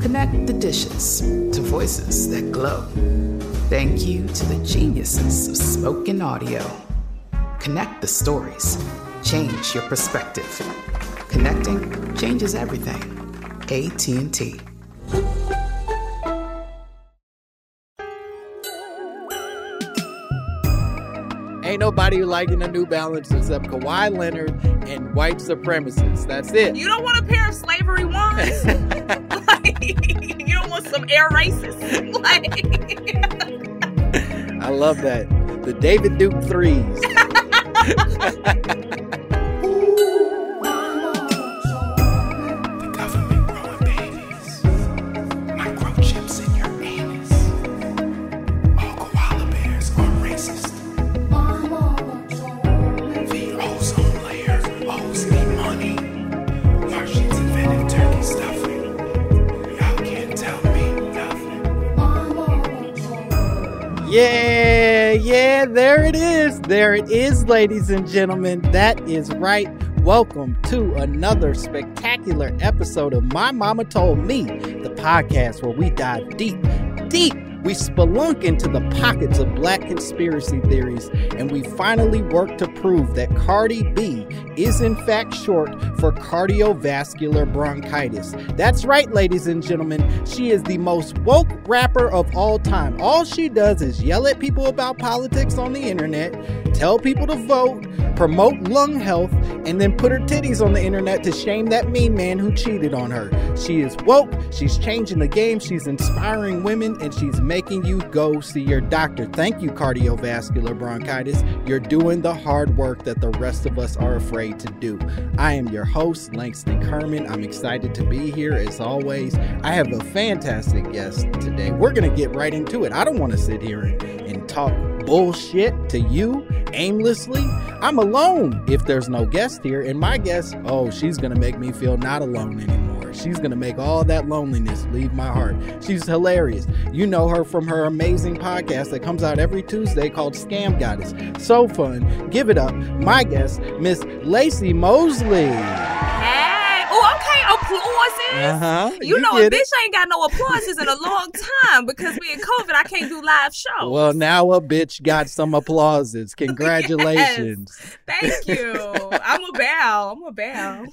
Connect the dishes to voices that glow. Thank you to the geniuses of spoken audio. Connect the stories. Change your perspective. Connecting changes everything. AT&T. Ain't nobody liking a New Balance except Kawhi Leonard and white supremacists. That's it. You don't want a pair of slavery ones. like, you don't want some air. Like, I love that. The David Duke threes. There it is, ladies and gentlemen. That is right. Welcome to another spectacular episode of My Mama Told Me, the podcast where we dive deep, deep. We spelunk into the pockets of black conspiracy theories, and we finally work to prove that Cardi B is in fact short for cardiovascular bronchitis. That's right, ladies and gentlemen. She is the most woke rapper of all time. All she does is yell at people about politics on the internet, tell people to vote, promote lung health, and then put her titties on the internet to shame that mean man who cheated on her. She is woke, she's changing the game, she's inspiring women, and she's making you go see your doctor. Thank you, cardiovascular bronchitis. You're doing the hard work that the rest of us are afraid to do. I am your host, Langston Kerman. I'm excited to be here as always. I have a fantastic guest today. We're going to get right into it. I don't want to sit here and, and talk bullshit to you aimlessly. I'm alone if there's no guest here, and my guest, oh, she's gonna make me feel not alone anymore. She's gonna make all that loneliness leave my heart. She's hilarious. You know her from her amazing podcast that comes out every Tuesday called Scam Goddess. So fun. Give it up. My guest, Miss Laci Mosley. Oh, applauses. Uh-huh. You, You know, a bitch it. ain't got no applauses in a long time because we in COVID. I can't do live shows. Well, now a bitch got some applauses. Congratulations. Thank you. I'm a bow. I'm a bow.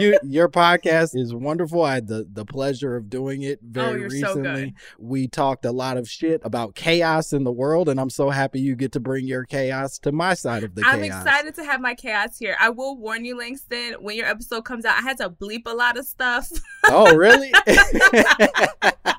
you your podcast is wonderful. I had the, the pleasure of doing it very Oh, you're so recently. good. We talked a lot of shit about chaos in the world, and I'm so happy you get to bring your chaos to my side of the I'm chaos. excited to have my chaos here. I will warn you, Langston, when your episode comes out, I had to bleep a lot of stuff. Oh, really?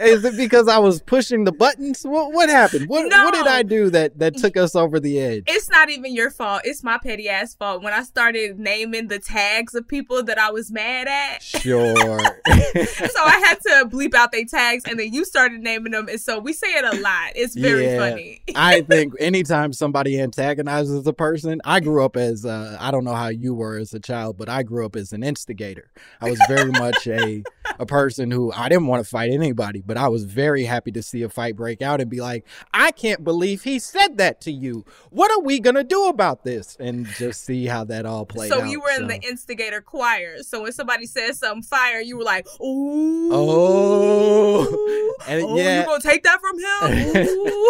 Is it because I was pushing the buttons? What what happened? What what did I do that that took us over the edge? It's not even your fault. It's my petty ass fault. When I started naming the tags of people that I was mad at, Sure. so I had to bleep out their tags, and then you started naming them, and so we say it a lot. It's very Yeah. funny. I think anytime somebody antagonizes a person, I grew up as uh, I don't know how you were as a child, but I grew up as an instigator. I was very much a a person who I didn't want to fight anybody, but I was very happy to see a fight break out and be like, I can't believe he said that to you. What are we gonna do about this? And just see how that all played So out. you were in so. the instigator choir. So when somebody says something fire, you were like, oh. "Ooh, Oh. And oh, yeah. you gonna take that from him?"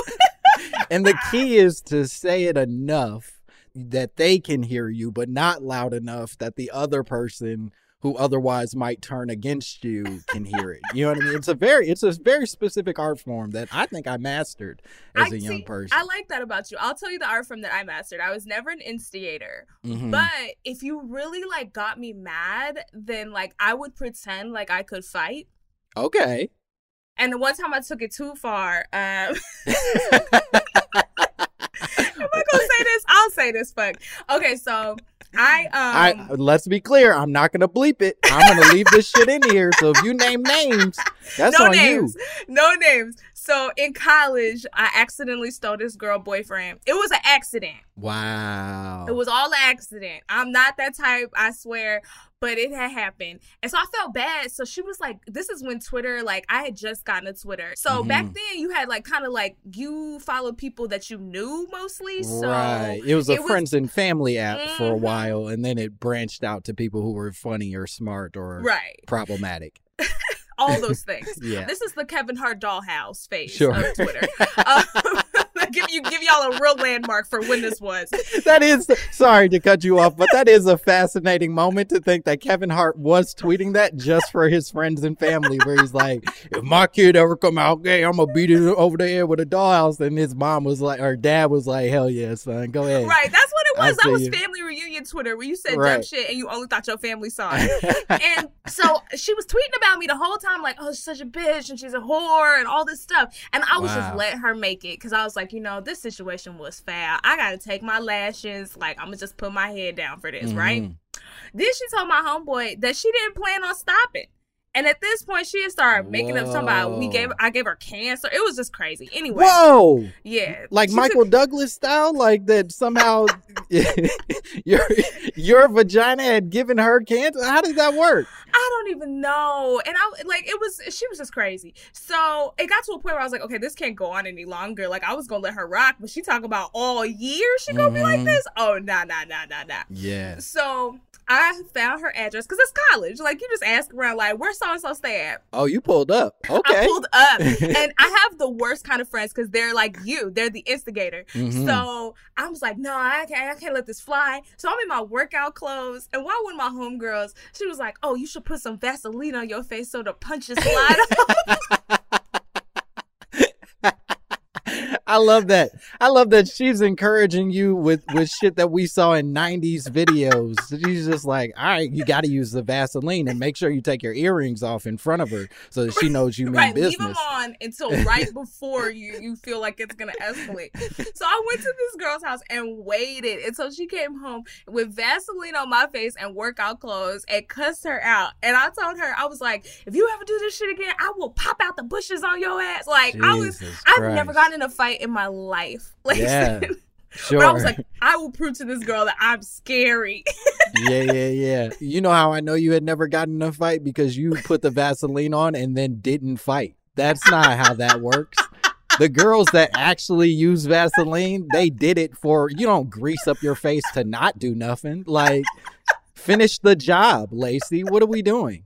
And the key is to say it enough that they can hear you, but not loud enough that the other person who otherwise might turn against you can hear it. You know what I mean? It's a very it's a very specific art form that I think I mastered as I a young see- person. I like that about you. I'll tell you the art form that I mastered. I was never an instigator. Mhm. But if you really like got me mad, then like I would pretend like I could fight. okay. And the one time I took it too far, um I'm not gonna say this. I'll say this. Fuck. Okay, so I um I let's be clear, I'm not gonna bleep it. I'm gonna leave this shit in here. So if you name names, that's no on names. you. No names. So in college, I accidentally stole this girl boyfriend. It was an accident. Wow. It was all an accident. I'm not that type, I swear, but it had happened. And so I felt bad. So she was like, this is when Twitter, like, I had just gotten a Twitter. So back Mhm. then, you had like kind of like you followed people that you knew mostly. So right. It was a it was- friends and family app for a Mhm. while, and then it branched out to people who were funny or smart or right. problematic. All those things. Yeah. This is the Kevin Hart dollhouse phase Sure. of Twitter. um, give you give y'all a real landmark for when this was. that is sorry to cut you off, but that is a fascinating moment to think that Kevin Hart was tweeting that just for his friends and family, where he's like, "If my kid ever come out gay, I'm gonna beat it over the head with a dollhouse." And his mom was like, or dad was like, "Hell yeah, son, go ahead." Right, that's it was. That was family reunion Twitter where you said dumb shit and you only thought your family saw it. and so she was tweeting about me the whole time, like, oh, she's such a bitch and she's a whore and all this stuff. And I was Wow. just letting her make it because I was like, you know, this situation was foul. I got to take my lashes. Like, I'm going to just put my head down for this, right? Mhm. Then she told my homeboy that she didn't plan on stopping. And at this point, she had started making up something about we gave I gave her cancer. It was just crazy. Anyway, Whoa! yeah, Like Michael Douglas style, like that somehow your your vagina had given her cancer. How did that work? I don't even know. And I like it was she was just crazy. So it got to a point where I was like, okay, this can't go on any longer. Like I was gonna let her rock, but she talk about all year she gonna be like Mhm. this. Oh nah nah nah nah nah. Yeah. So I found her address because it's college. Like you just ask around, like where so and so stay at. Oh, you pulled up. Okay. I pulled up, and I have the worst kind of friends because they're like you. They're the instigator. Mhm. So I was like, no, I can't, I can't let this fly. So I'm in my workout clothes, and while one of my homegirls, she was like, oh, you should put some Vaseline on your face so the punches slide off. I love that. I love that she's encouraging you with with shit that we saw in '90s videos. She's just like, all right, you got to use the Vaseline and make sure you take your earrings off in front of her so that she knows you mean right, leave business. them on until right before you you feel like it's gonna escalate. So I went to this girl's house and waited until she came home with Vaseline on my face and workout clothes and cussed her out. And I told her, I was like, if you ever do this shit again, I will pop out the bushes on your ass. Like I was, Jesus I've never gotten in a fight in my life. Like, Yeah, Sure. but I was like, I will prove to this girl that I'm scary. yeah, yeah, yeah. You know how I know you had never gotten in a fight because you put the Vaseline on and then didn't fight. That's not how that works. The girls that actually use Vaseline, they did it for you don't grease up your face to not do nothing. Like finish the job, Laci. What are we doing?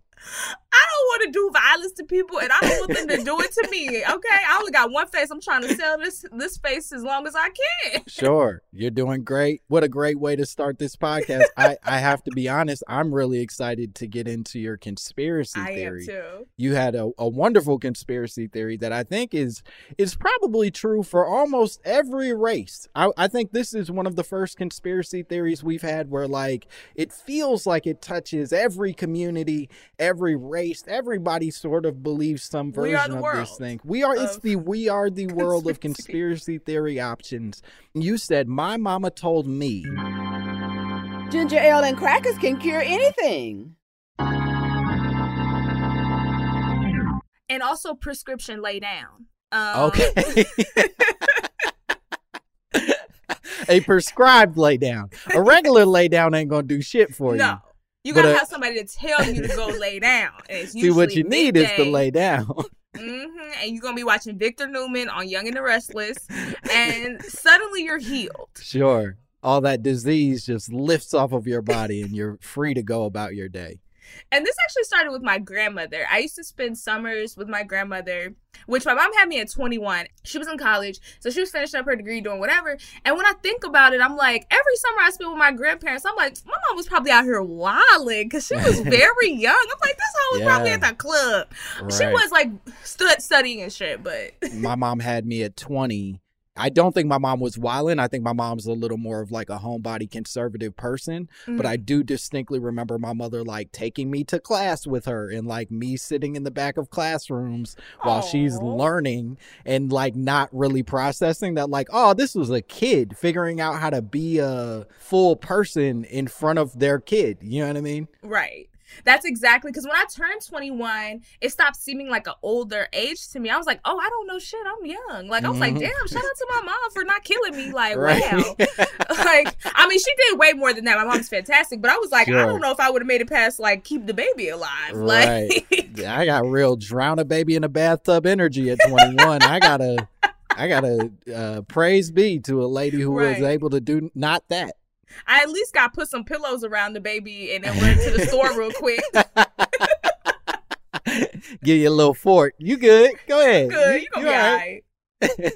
I don't want to do violence to people, and I don't want them to do it to me. Okay, I only got one face. I'm trying to sell this this face as long as I can. Sure. You're doing great. What a great way to start this podcast. I, I have to be honest, I'm really excited to get into your conspiracy I theory. too. you had a, a wonderful conspiracy theory that I think is is probably true for almost every race. I, I think this is one of the first conspiracy theories we've had where like it feels like it touches every community, every race, everybody sort of believes some version of world this thing. We are it's the we are the world of conspiracy. conspiracy theory options. You said my mama told me. Ginger ale and crackers can cure anything. and also prescription lay down. Um, Okay. a prescribed lay down. A regular lay down ain't gonna do shit for No. You But, gotta uh, have somebody to tell you to go lay down. It's. See what you need is to lay down. hmm And you're gonna be watching Victor Newman on Young and the Restless, and suddenly you're healed. Sure. All that disease just lifts off of your body and you're free to go about your day. And this actually started with my grandmother. I used to spend summers with my grandmother, which my mom had me at 21. She was in college, so she was finishing up her degree, doing whatever. And when I think about it, I'm like, every summer I spent with my grandparents, I'm like, my mom was probably out here wilding because she was very young. I'm like, this hoe was probably at the club. She was like stu- studying and shit, but my mom had me at 20. I don't think my mom was wilding. I think my mom's a little more of like a homebody conservative person. But mm-hmm. I do distinctly remember my mother like taking me to class with her and like me sitting in the back of classrooms while she's learning and like not really processing that like, oh, this was a kid figuring out how to be a full person in front of their kid. You know what I mean? Right. That's exactly because when I turned 21, it stopped seeming like an older age to me. I was like, oh, I don't know shit. I'm young. Like, I was like, Mhm. damn, shout out to my mom for not killing me. Like, Right. wow. like, I mean, she did way more than that. My mom's fantastic, but I was like, I don't know if I would have made it past, like, keep the baby alive. Right. Like, I got real drown a baby in a bathtub energy at 21. I gotta, I gotta uh, praise be to a lady who was able to do not that. I at least got put some pillows around the baby and then went to the store real quick. Give you a little fort. You good? Go ahead. Good. You gonna be all all right. right.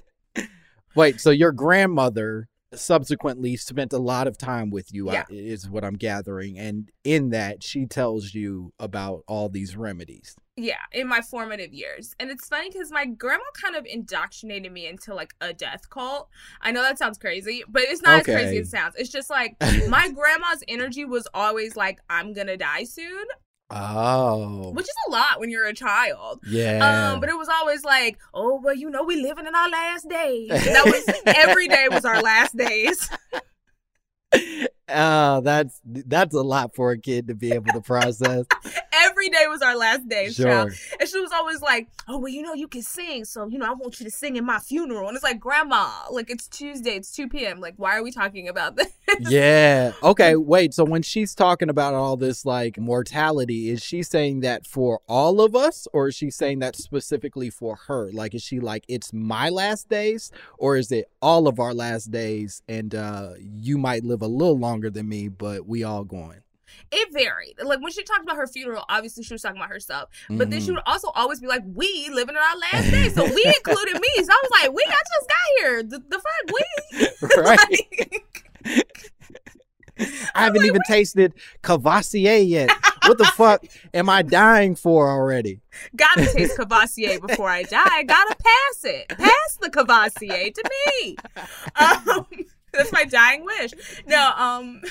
Wait, so your grandmother subsequently spent a lot of time with you, Yeah. I- is what I'm gathering, and in that she tells you about all these remedies. Yeah, in my formative years. And it's funny because my grandma kind of indoctrinated me into like a death cult. I know that sounds crazy, but it's not as crazy as it sounds. It's just like my grandma's energy was always like, I'm gonna die soon, Oh, which is a lot when you're a child. yeah. Um, but it was always like, oh, well, you know, we living in our last days. That was every day was our last days. Oh, that's that's a lot for a kid to be able to process. every day was our last child. sure. And she was always like, "Oh, well, you know, you can sing, so you know, I want you to sing in my funeral." And it's like, "Grandma, like it's Tuesday, it's two p.m. Like, why are we talking about this?" Yeah. Okay, wait. So when she's talking about all this like mortality, is she saying that for all of us or is she saying that specifically for her? Like is she like it's my last days or is it all of our last days and uh you might live a little longer than me, but we all going? it varied. Like when she talked about her funeral, obviously she was talking about herself, but then she Mhm. would also always be like, "We living in our last days," so we included me. So I was like, "We, I just got here. The, the fuck, we." Right. Like, I haven't even tasted Courvoisier yet. What the fuck am I dying for already? gotta taste Courvoisier before I die. Gotta pass it. Pass the Courvoisier to me. Um, that's my dying wish. No, um,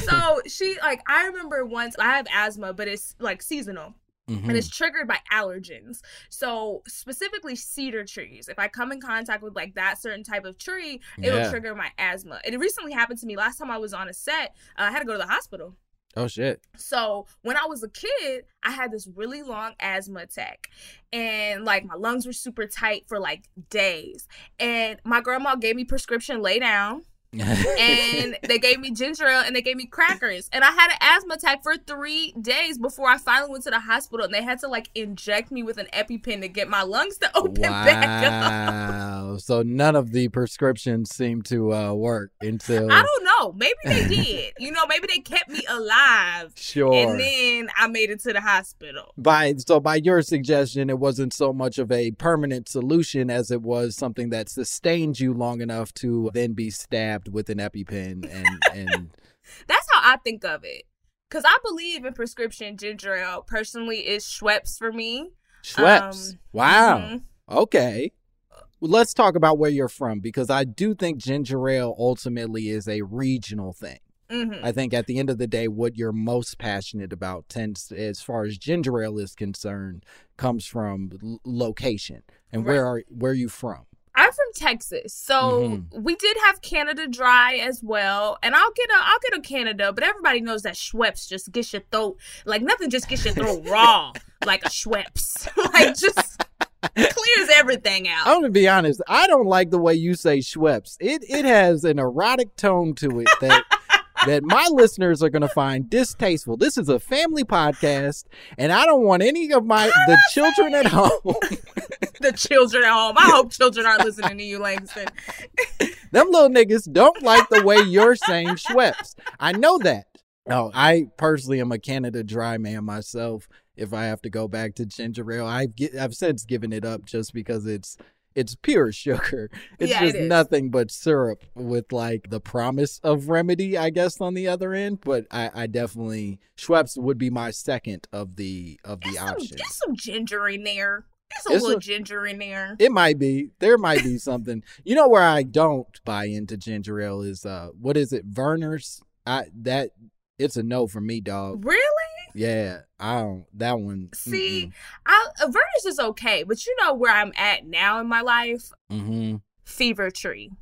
so she like I remember once I have asthma, but it's like seasonal. Mhm. and it's triggered by allergens. So specifically cedar trees. If I come in contact with like that certain type of tree, it'll Yeah. trigger my asthma. It recently happened to me last time I was on a set. Uh, I had to go to the hospital. Oh shit. So when I was a kid, I had this really long asthma attack, and like my lungs were super tight for like days. And my grandma gave me prescription lay down, and they gave me ginger ale and they gave me crackers. And I had an asthma attack for three days before I finally went to the hospital, and they had to like inject me with an EpiPen to get my lungs to open back up. Wow. So none of the prescriptions seem to uh, work until I don't know. Maybe they did. You know, maybe they kept me alive. sure. And then I made it to the hospital. by so by your suggestion, it wasn't so much of a permanent solution as it was something that sustained you long enough to then be stabbed with an EpiPen and and That's how I think of it. Cause I believe in prescription ginger ale. Personally, is Schweppes for me. Schweppes. Um, wow. mhm. Okay. Let's talk about where you're from because I do think ginger ale ultimately is a regional thing. Mhm. I think at the end of the day, what you're most passionate about tends, as far as ginger ale is concerned, comes from l- location and where are where are you from? I'm from Texas, so we did have Canada Dry as well, and I'll get a I'll get a Canada, but everybody knows that Schweppes just gets your throat like nothing just gets your throat raw like a Schweppes, like just clears everything out. I'm gonna be honest. I don't like the way you say Schweppes. It it has an erotic tone to it that that my listeners are gonna find distasteful. This is a family podcast, and I don't want any of my the children at home. the children at home. I hope children aren't listening to you, Langston. Them little niggas don't like the way you're saying Schweppes. I know that. No, I personally am a Canada Dry man myself. If I have to go back to ginger ale, I've gi- I've since given it up just because it's it's pure sugar. It's Yeah, just is. nothing but syrup with like the promise of remedy, I guess, on the other end. But I, I definitely Schweppes would be my second of the of the There's some, options. there's some ginger in there. There's a It's little a- ginger in there. It might be. There might be something. You know where I don't buy into ginger ale is uh what is it? Vernors. I that it's a no for me, dog. Really? Yeah, I don't that one. See, I, Avernus is okay, but you know where I'm at now in my life? Mm-hmm. Fever Tree.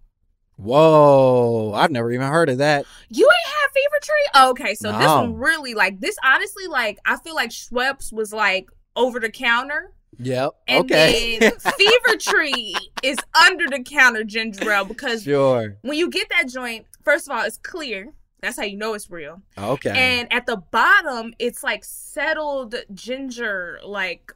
Whoa, I've never even heard of that. You ain't had Fever Tree? Oh, okay, so this one really like this. Honestly, like I feel like Schweppes was like over the counter, Yep. and okay. then Fever Tree is under the counter ginger ale because sure. when you get that joint, first of all, it's clear. That's how you know it's real. Oh, okay. And at the bottom, it's like settled ginger like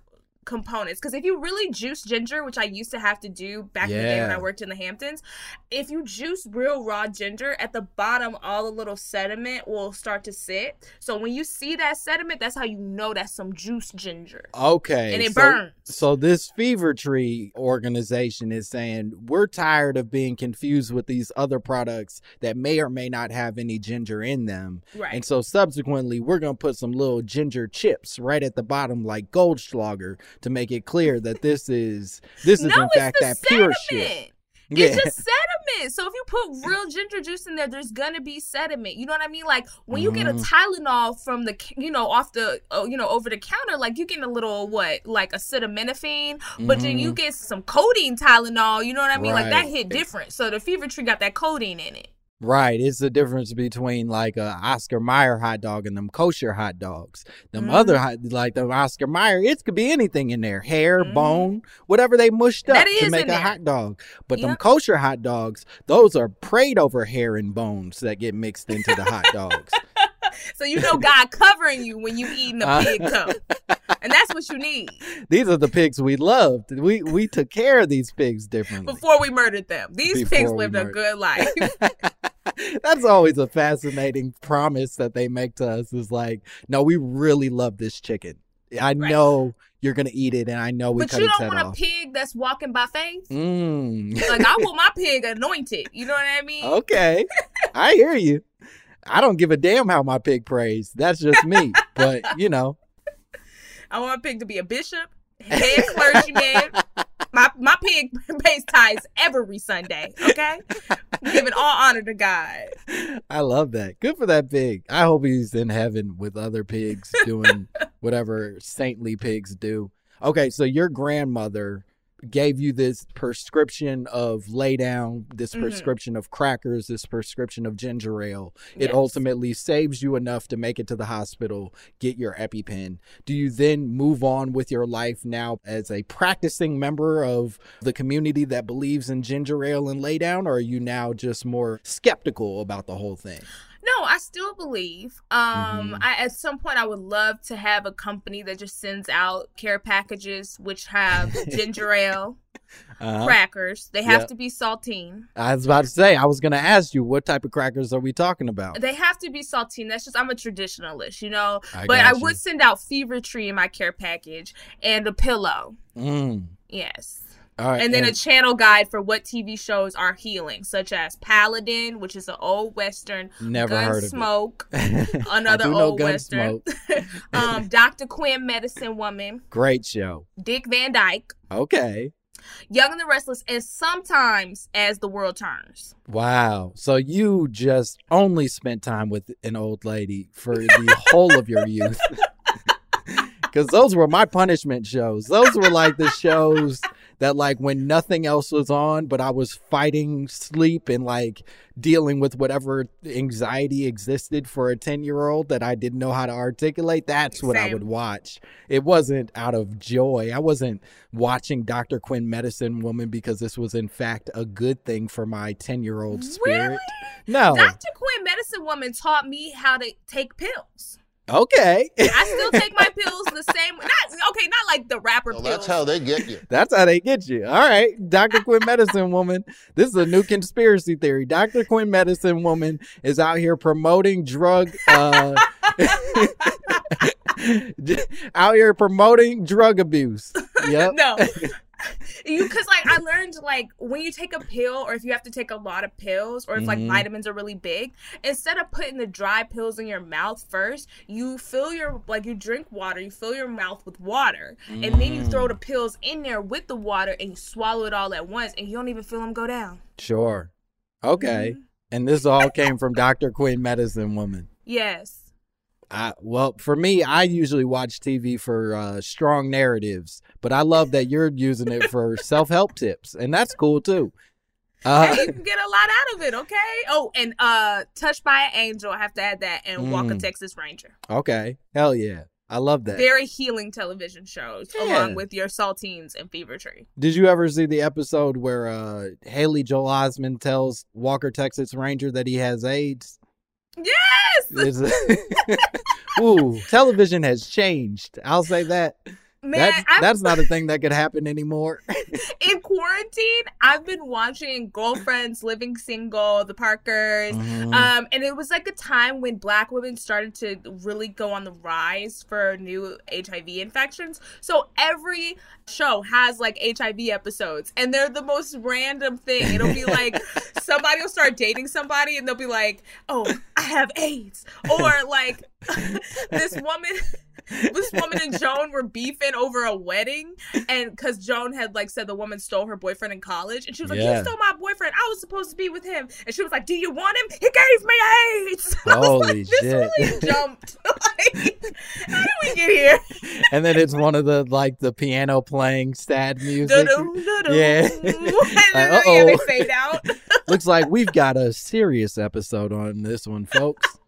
components. Because if you really juice ginger, which I used to have to do back in the day when I worked in the Hamptons, if you juice real raw ginger, at the bottom, all the little sediment will start to sit. So when you see that sediment, that's how you know that's some juice ginger. Okay. And it so- burns. So this Fever Tree organization is saying we're tired of being confused with these other products that may or may not have any ginger in them. Right. And so subsequently we're gonna put some little ginger chips right at the bottom like Goldschlager to make it clear that this is this is no, in fact that pure shit. It's just sediment. So if you put real ginger juice in there, there's gonna be sediment. You know what I mean? Like when you get a Mhm. Tylenol from the, you know, off the, uh, you know, over the counter, like you getting a little what, like acetaminophen, but then you get some codeine Tylenol. You know what I mean? Like that hit different. So the fever tree got that codeine in it. Right. It's the difference between like a Oscar Mayer hot dog and them kosher hot dogs. Them Mhm. other hot, like the Oscar Mayer, it could be anything in there, hair, Mhm. bone, whatever they mushed up to make a there. hot dog. But them kosher hot dogs, those are prayed over hair and bones that get mixed into the hot dogs. So you know God covering you when you eating a Uh, pig cup, and that's what you need These are the pigs we loved. We we took care of these pigs differently. before we murdered them. These Before pigs lived a good life. That's always a fascinating promise that they make to us is like, no, we really love this chicken. I know you're gonna eat it, and I know we but you don't want a pig that's walking by faith. Mm. like I want my pig anointed. You know what I mean? okay, I hear you. I don't give a damn how my pig prays. That's just me. but you know, I want my pig to be a bishop, head clergyman. My my pig pays tithes every Sunday. Okay, giving all honor to God. I love that. Good for that pig. I hope he's in heaven with other pigs doing whatever saintly pigs do. Okay, so your grandmother gave you this prescription of lay down, this Mhm. prescription of crackers, this prescription of ginger ale. It ultimately saves you enough to make it to the hospital, get your EpiPen. Do you then move on with your life now as a practicing member of the community that believes in ginger ale and lay down, or are you now just more skeptical about the whole thing? No, I still believe. Um, Mhm. I at some point I would love to have a company that just sends out care packages which have ginger ale, Uh-huh. crackers. They have Yeah. to be saltine. I was about to say, I was going to ask you, what type of crackers are we talking about? They have to be saltine. That's just I'm a traditionalist, you know. I but I got would send out Fever Tree in my care package and a pillow. Mm. Yes. Right. and then a channel guide for what TV shows are healing, such as Paladin, which is an old western, Never heard of it. Gunsmoke, I another old western, um, Dr. Quinn, Medicine Woman, Great show. Dick Van Dyke, Okay. Young and the Restless, and sometimes As the World Turns. Wow. So you just only spent time with an old lady for the whole of your youth. Because those were my punishment shows. Those were like the shows that, like, when nothing else was on, but I was fighting sleep and like dealing with whatever anxiety existed for a 10 year old that I didn't know how to articulate. That's what I would watch. It wasn't out of joy. I wasn't watching Dr. Quinn Medicine Woman because this was, in fact, a good thing for my 10 year old spirit. Really? No. Dr. Quinn, Medicine Woman, taught me how to take pills. Okay. I still take my pills the same. Not okay, not like the rapper Well, pills. that's how they get you. That's how they get you. All right. Dr. Quinn Medicine Woman. This is a new conspiracy theory. Dr. Quinn Medicine Woman is out here promoting drug uh out here promoting drug abuse. Yep. no. You cause like I learned like when you take a pill or if you have to take a lot of pills or if like Mhm. vitamins are really big, instead of putting the dry pills in your mouth first, you fill your like you drink water, you fill your mouth with water, and then you throw the pills in there with the water and you swallow it all at once and you don't even feel them go down. Sure. Okay. And this all came from Dr. Quinn Medicine Woman. Yes. I, well, for me, I usually watch TV for uh, strong narratives, but I love that you're using it for self help tips, and that's cool too. Uh, Hey, you can get a lot out of it, okay? Oh, and uh Touched by an Angel, I have to add that, and Walk a Mm. Texas Ranger. okay, hell yeah, I love that. Very healing television shows, Yeah. along with your Saltines and Fever Tree. Did you ever see the episode where uh, Haley Joel Osment tells Walker Texas Ranger that he has AIDS? Yes! Ooh, television has changed. I'll say that. Man, that's, I'm, that's not a thing that could happen anymore. in quarantine, I've been watching Girlfriends, Living Single, The Parkers. Mhm. Um, and it was like a time when black women started to really go on the rise for new HIV infections. So every show has like HIV episodes, and they're the most random thing. It'll be like somebody will start dating somebody, and they'll be like, "Oh, I have AIDS," or like this woman. This woman and Joan were beefing over a wedding, and because Joan had like said the woman stole her boyfriend in college, and she was like, Yeah. "You stole my boyfriend. I was supposed to be with him." And she was like, "Do you want him? He gave me AIDS." I was Holy like, "This shit. really jumped. like, how did we get here?" and then it's one of the like the piano playing sad music. Yeah. and uh, then, yeah, uh-oh. fade out, Looks like we've got a serious episode on this one, folks.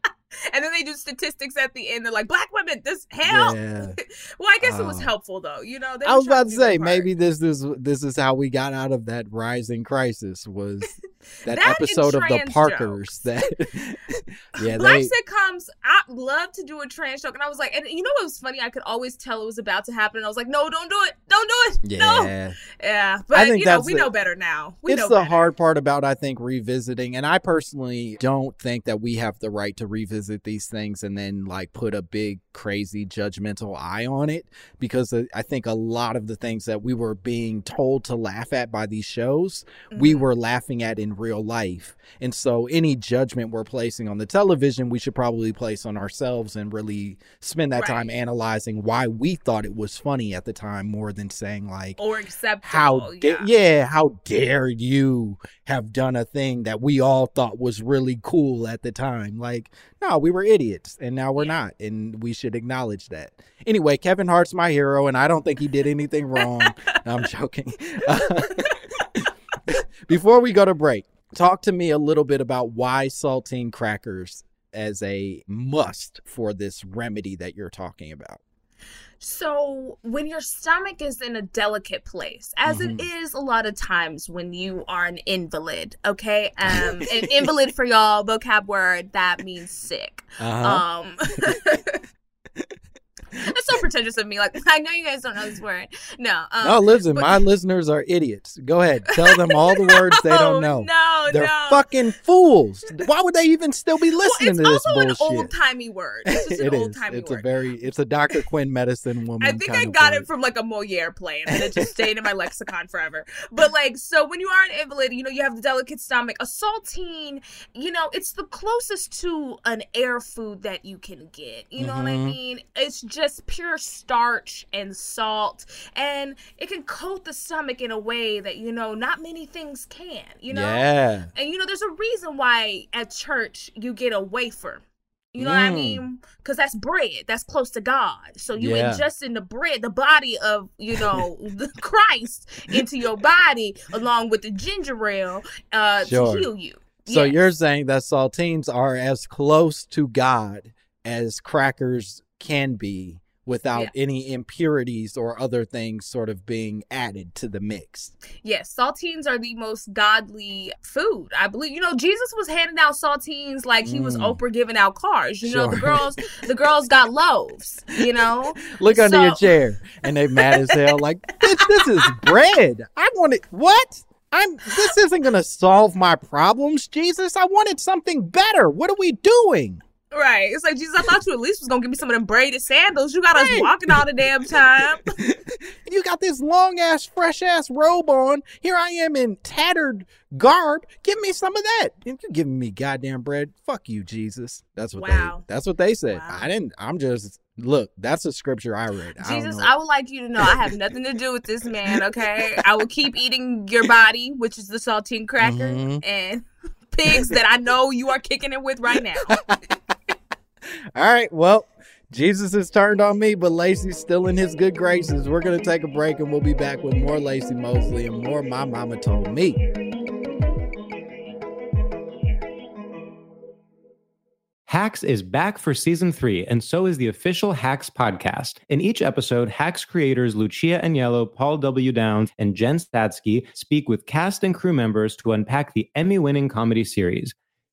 and then they do statistics at the end. They're like, "Black women, this hell." Yeah. Well, I guess it was Oh. helpful though. You know, I was about to their say maybe this is this is how we got out of that rising crisis was that, That episode of the Parkers jokes. that yeah Black they sitcoms, I love to do a trans joke, and I was like, and you know what was funny? I could always tell it was about to happen, and I was like, no, don't do it, don't do it, no, yeah yeah. But think you know, we the- know better now. We it's the better. hard part about I think revisiting, and I personally don't think that we have the right to revisit these things and then like put a big crazy judgmental eye on it because I think a lot of the things that we were being told to laugh at by these shows, we Mhm. were laughing at in real life, and so any judgment we're placing on the television, we should probably place on ourselves and really spend that time analyzing why we thought it was funny at the time more than saying like or acceptable. how da- yeah. yeah. how dare you have done a thing that we all thought was really cool at the time like no we were idiots and now we're not and we should acknowledge that. Anyway kevin hart's my hero and i don't think he did anything wrong. No, i'm joking. Before we go to break talk to me a little bit about why saltine crackers as a must for this remedy that you're talking about So, when your stomach is in a delicate place, as it Mm-hmm. is a lot of times when you are an invalid, okay? Um, an invalid for y'all, vocab word that means sick. uh-huh. Um, that's so pretentious of me. Like, I know you guys don't know this word. No. Um, no, listen, but- my listeners are idiots. Go ahead. Tell them all the words they don't know. No, They're no. fucking fools. Why would they even still be listening it's to this bullshit? It's also an old timey word. It's just an It old is. timey It's word. a very it's a Dr. Quinn medicine woman. I think I got word. it from like a Moliere play and it just stayed in my lexicon forever. But like, so when you are an invalid, you know, you have the delicate stomach. A saltine, you know, it's the closest to an air food that you can get. You know what I Mhm. mean? It's just just pure starch and salt, and it can coat the stomach in a way that you know not many things can. You know, Yeah. and you know there's a reason why at church you get a wafer. You know what I Mm. mean? Because that's bread. That's close to God. So you Yeah. ingest in the bread, the body of you know the Christ into your body, along with the ginger ale uh, Sure. to heal you. So Yes. you're saying that saltines are as close to God as crackers can be without Yeah. any impurities or other things sort of being added to the mix. Yes, saltines are the most godly food. I believe. You know, Jesus was handing out saltines like he was Mm. Oprah giving out cars. You know, the girls, the girls got loaves. You know, Look under your chair, and they mad as hell. Like, bitch, this is bread. I wanted what? I'm. This isn't gonna solve my problems, Jesus. I wanted something better. What are we doing? Right? It's like Jesus. I thought you at least was gonna give me some of them braided sandals. You got us walking all the damn time. You got this long ass, fresh ass robe on. Here I am in tattered garb. Give me some of that. You're giving me goddamn bread. Fuck you, Jesus. That's what Wow. they. That's what they said. Wow. I didn't. I'm just. Look, that's a scripture I read. I don't Jesus. I would like you to know I have nothing to do with this man. Okay, I will keep eating your body, which is the saltine cracker, Mhm. and pigs that I know you are kicking it with right now. All right. Well, Jesus has turned on me, but Laci's still in his good graces. We're gonna take a break, and we'll be back with more Laci Mosley and more. My mama told me. Hacks is back for season three, and so is the official Hacks podcast. In each episode, Hacks creators Lucia Aniello, Paul W. Downs, and Jen Statsky speak with cast and crew members to unpack the Emmy winning comedy series.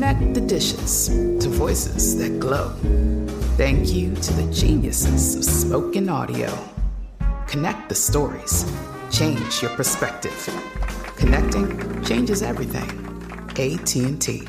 Connect the dishes to voices that glow. Thank you to the geniuses of spoken audio. Connect the stories. Change your perspective. Connecting changes everything. AT&T.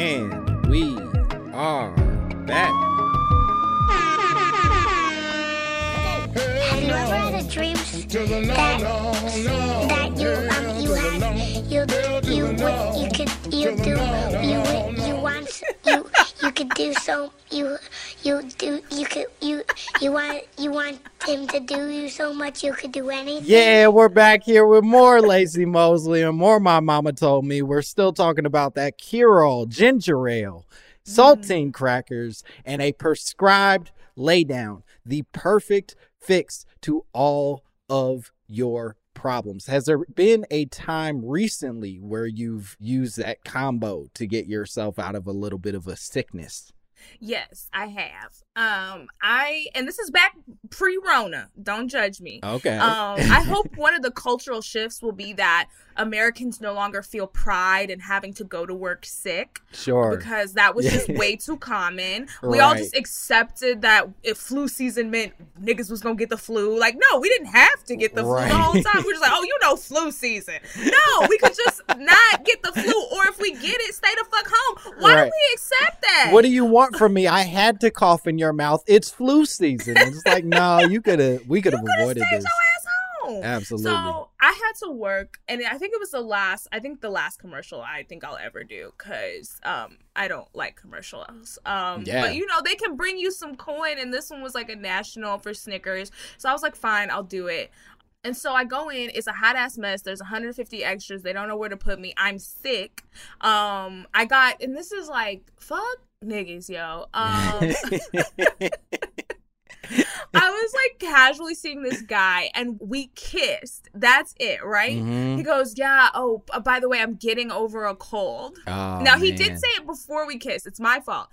And we are back. Have you ever had a dream that, that you um you had you you would you could you do you would you want you you could do so you you do you could you you want you want him to do you so much you could do anything. Yeah, we're back here with more Laci Mosley and more My Mama Told Me. We're still talking about that cure-all ginger ale, mm-hmm. saltine crackers, and a prescribed laydown. The perfect fix to all of your problems. Has there been a time recently where you've used that combo to get yourself out of a little bit of a sickness? Yes, I have. Um, I and this is back pre-Rona. Don't judge me. Okay. Um, I hope one of the cultural shifts will be that Americans no longer feel pride in having to go to work sick sure. because that was just way too common. We all just accepted that if flu season meant niggas was gonna get the flu. Like, no, we didn't have to get the flu the whole time. We're just like, oh, you know, flu season. No, we could just not get the flu, or if we get it, stay the fuck home. Why Right. do we accept that? What do you want from me? I had to cough in your mouth. It's flu season. It's like, no, you could have. We could have avoided this. your ass home. Absolutely. So I had to work, and I think it was the last. I think the last commercial I think I'll ever do because um I don't like commercials. Um, Yeah. but you know they can bring you some coin, and this one was like a national for Snickers. So I was like, fine, I'll do it. And so I go in, it's a hot ass mess. There's 150 extras. They don't know where to put me. I'm sick. Um, I got, and this is like, fuck niggas, yo. Um, I was like casually seeing this guy and we kissed. That's it, right? Mhm. He goes, Yeah, oh, by the way, I'm getting over a cold. Oh, now, he man. did say it before we kissed. It's my fault.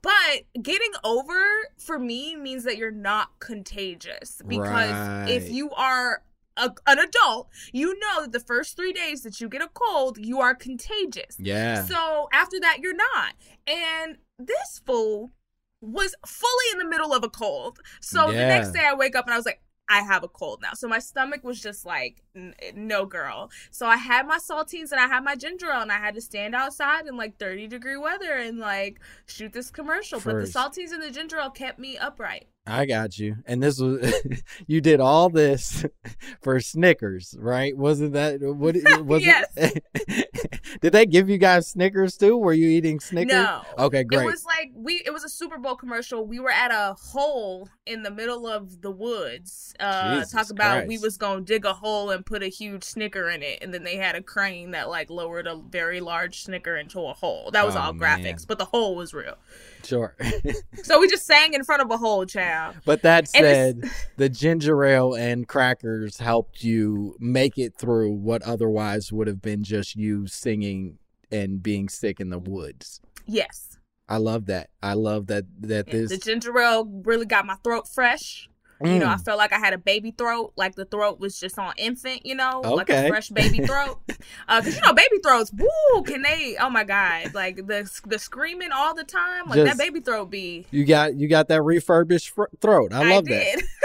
But getting over for me means that you're not contagious. Because if you are a, an adult, you know that the first three days that you get a cold, you are contagious. Yeah. So after that, you're not. And this fool was fully in the middle of a cold. So the next day I wake up and I was like, I have a cold now. So my stomach was just like, "N- no, girl. So I had my saltines and I had my ginger ale and I had to stand outside in like 30 degree weather and like shoot this commercial. First. But the saltines and the ginger ale kept me upright. I got you. And this was you did all this for Snickers, right? Wasn't that what was it? did they give you guys Snickers too? Were you eating Snickers? No. Okay, great. It was like we it was a Super Bowl commercial. We were at a hole in the middle of the woods. Uh Jesus talk about we was gonna dig a hole and put a huge snicker in it and then they had a crane that like lowered a very large snicker into a hole. That was Oh, all man. graphics, but the hole was real. sure. So we just sang in front of a hole, child. But that said, the ginger ale and crackers helped you make it through what otherwise would have been just you singing and being sick in the woods. Yes. I love that. I love that that this The ginger ale really got my throat fresh. You know, I Mm. felt like I had a baby throat, like the throat was just on infant, you know, like a fresh baby throat. Uh, cause you know, baby throats, woo, can they? Oh my god, like the the screaming all the time, like Just- that baby throat be. you got you got that refurbished fr- throat. I love that.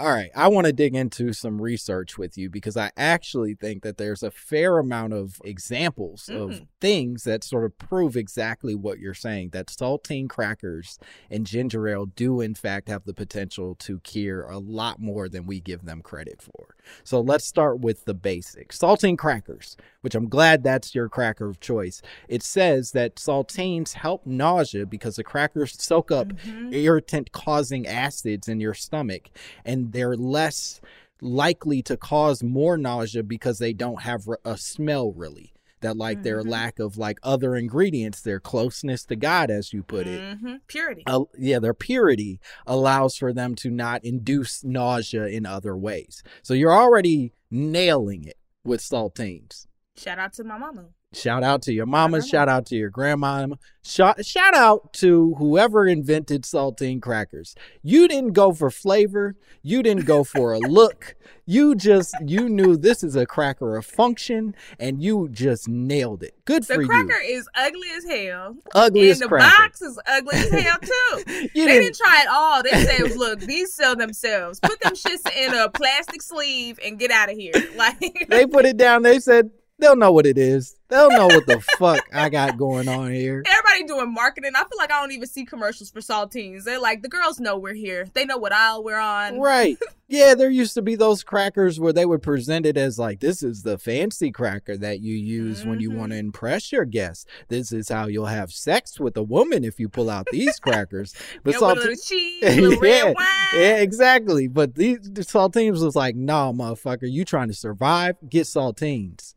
All right, I want to dig into some research with you because I actually think that there's a fair amount of examples of Mm. things that sort of prove exactly what you're saying that saltine crackers and ginger ale do, in fact, have the potential to cure a lot more than we give them credit for. So let's start with the basics saltine crackers, which I'm glad that's your cracker of choice. It says that saltines help nausea because the crackers soak up Mm-hmm. irritant causing acids in your stomach and they're less likely to cause more nausea because they don't have a smell really that like their Mhm. lack of like other ingredients their closeness to god as you put it hmm Purity. uh, yeah, their purity allows for them to not induce nausea in other ways. So you're already nailing it with saltines. Shout out to my mama. Shout out to your mama, shout out to your grandma, shout, shout out to whoever invented saltine crackers. You didn't go for flavor, you didn't go for a look. You just you knew this is a cracker of function and you just nailed it. Good The for cracker you. is ugly as hell. Ugliest and the cracker. box is ugly as hell too. You they didn't- didn't try it all. They said, "Look, these sell themselves. Put them shits in a plastic sleeve and get out of here." Like they put it down. They said they'll know what it is. They'll know what the fuck I got going on here. everybody doing marketing. I feel like I don't even see commercials for saltines. They're like, the girls know we're here. They know what aisle we're on. Right. Yeah, there used to be those crackers where they would present it as like this is the fancy cracker that you use when you want to mm-hmm. impress your guests. This is how you'll have sex with a woman if you pull out these crackers. But Yeah, with a salti- little cheese, yeah, red wine. yeah, exactly. But these the saltines was like, nah, motherfucker, you trying to survive? Get saltines.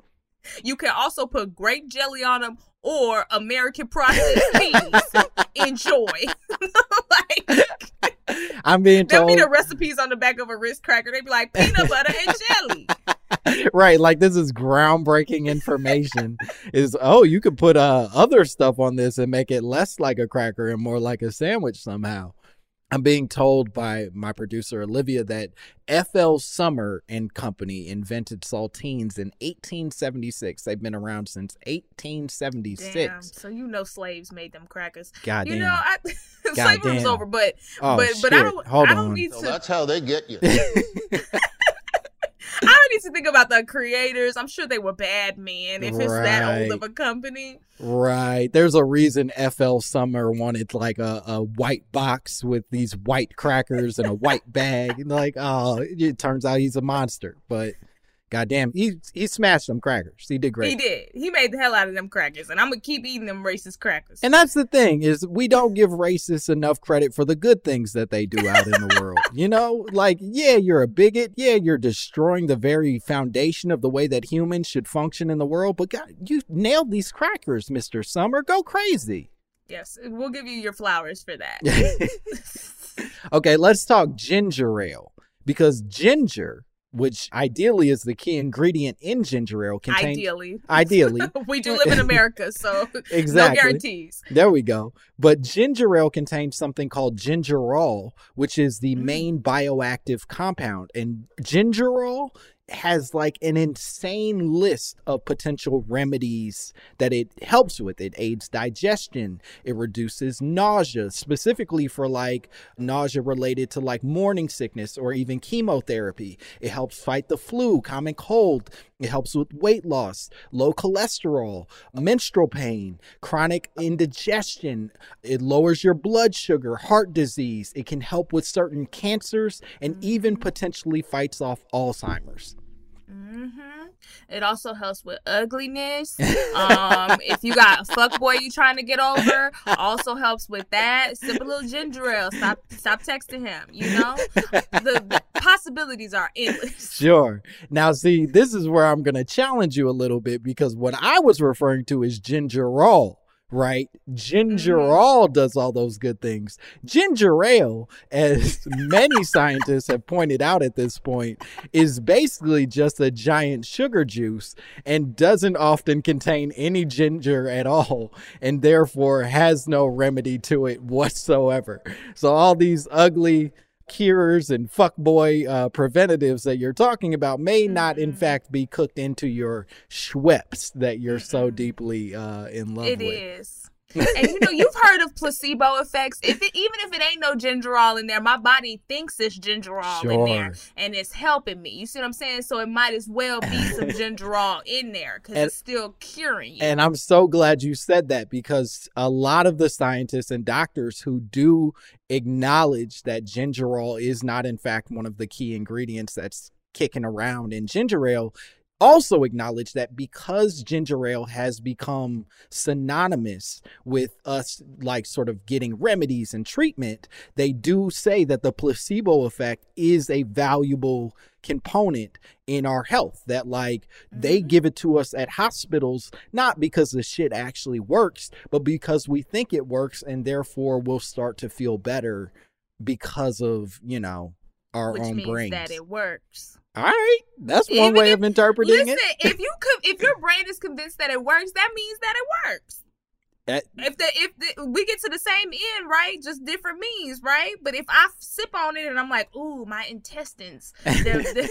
You can also put grape jelly on them or American processed peas. Enjoy. like, I'm being told be the recipes on the back of a Ritz cracker. They'd be like peanut butter and jelly. right, like this is groundbreaking information. is oh, you could put uh other stuff on this and make it less like a cracker and more like a sandwich somehow. I'm being told by my producer Olivia that F.L. Sommer and Company invented saltines in 1876. They've been around since 1876. Damn. So you know slaves made them crackers. God You damn. know, I, slavery was over, but Oh, but but I don't Hold I don't on. need So to that's how they get you. I don't need to think about the creators. I'm sure they were bad men if it's that old of a company. Right. There's a reason FL Sommer wanted like a, a white box with these white crackers and a white bag. And like, oh, it turns out he's a monster. But goddamn, he he smashed them crackers. He did great. He did. He made the hell out of them crackers, and I'm gonna keep eating them racist crackers. And that's the thing is we don't give racists enough credit for the good things that they do out in the world. You know, like yeah, you're a bigot. Yeah, you're destroying the very foundation of the way that humans should function in the world. But God, you nailed these crackers, Mister Sommer. Go crazy. yes, we'll give you your flowers for that. okay, let's talk ginger ale because ginger, which ideally is the key ingredient in ginger ale, contains Ideally, ideally we do live in America, so Exactly. no guarantees. There we go. But ginger ale contains something called gingerol, which is the mm. main bioactive compound. And gingerol has like an insane list of potential remedies that it helps with. It aids digestion, it reduces nausea, specifically for like nausea related to like morning sickness or even chemotherapy. It helps fight the flu, common cold. It helps with weight loss, low cholesterol, menstrual pain, chronic indigestion. It lowers your blood sugar, heart disease. It can help with certain cancers and even potentially fights off Alzheimer's. Hmm It also helps with ugliness. Um, if you got a fuck boy you trying to get over, also helps with that. Sip a little ginger ale. Stop, stop texting him. You know, the, the possibilities are endless. Sure. Now, see, this is where I'm going to challenge you a little bit because what I was referring to is gingerol, right? ginger mm-hmm. Gingerol does all those good things. Ginger ale, as many scientists have pointed out at this point, is basically just a giant sugar juice and doesn't often contain any ginger at all and therefore has no remedy to it whatsoever. So, all these ugly cures and fuckboy uh, preventatives that you're talking about may not, in fact, be cooked into your Schweppes that you're so deeply uh, in love It with. is. And you know, you've heard of placebo effects. If it, even if it ain't no ginger gingerol in there, my body thinks it's ginger gingerol in there, and it's helping me. You see what I'm saying? So it might as well be some ginger gingerol in there because it's still curing you. And I'm so glad you said that because a lot of the scientists and doctors who do acknowledge that ginger gingerol is not, in fact, one of the key ingredients that's kicking around in ginger ale also acknowledge that because ginger ale has become synonymous with us like sort of getting remedies and treatment they do say that the placebo effect is a valuable component in our health that like they mm-hmm. give it to us at hospitals not because the shit actually works but because we think it works and therefore we'll start to feel better because of you know our which own means brains that it works. all right that's one Even way if- of interpreting it. Listen, it if you could, if your brain is convinced that it works, that means that it works. That- If the if the, we get to the same end, right? Just different means, right? But if I sip on it and I'm like, ooh, my intestines, they're, they're,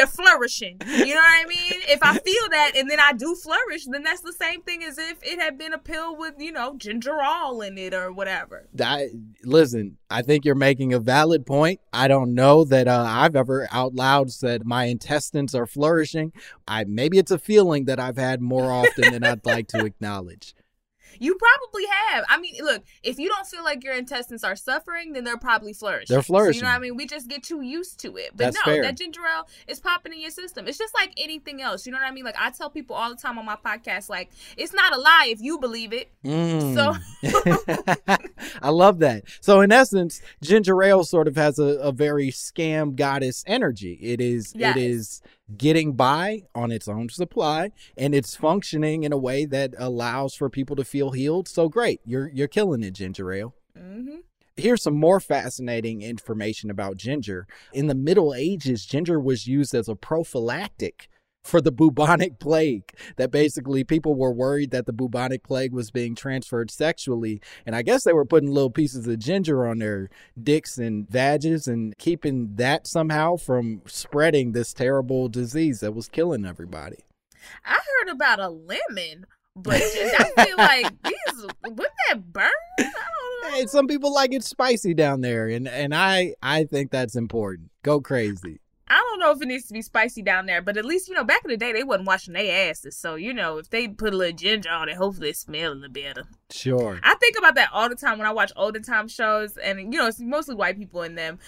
they're flourishing. You know what I mean? If I feel that and then I do flourish, then that's the same thing as if it had been a pill with you know ginger gingerol in it or whatever. I, listen, I think you're making a valid point. I don't know that uh, I've ever out loud said my intestines are flourishing. I maybe it's a feeling that I've had more often than I'd like to acknowledge. You probably have. I mean, look, if you don't feel like your intestines are suffering, then they're probably flourishing. They're So, you know what I mean? We just get too used to it. But That's no, fair. that ginger ale is popping in your system. It's just like anything else. You know what I mean? Like I tell people all the time on my podcast, like, it's not a lie if you believe it. Mm. So I love that. So in essence, ginger ale sort of has a, a very scam goddess energy. It is Yes. it is getting by on its own supply and it's functioning in a way that allows for people to feel healed. So great. You're you're killing it, ginger ale. hmm Here's some more fascinating information about ginger. In the Middle Ages, ginger was used as a prophylactic for the bubonic plague. That basically people were worried that the bubonic plague was being transferred sexually. And I guess they were putting little pieces of ginger on their dicks and vages and keeping that somehow from spreading this terrible disease that was killing everybody. I heard about a lemon, but just, I feel like these wouldn't that burn? I don't know. Hey, some people like it spicy down there, and and I I think that's important. Go crazy. I don't know if it needs to be spicy down there, but at least you know back in the day they wasn't washing their asses, so you know if they put a little ginger on it, hopefully it smell a little better. Sure. I think about that all the time when I watch olden time shows, and you know it's mostly white people in them,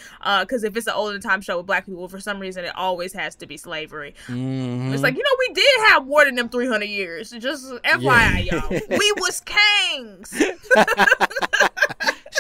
because if it's an olden time show with black people, for some reason it always has to be slavery. Mhm. It's like you know we did have more than them three hundred years. Just FYI, Yeah. y'all, we was kings.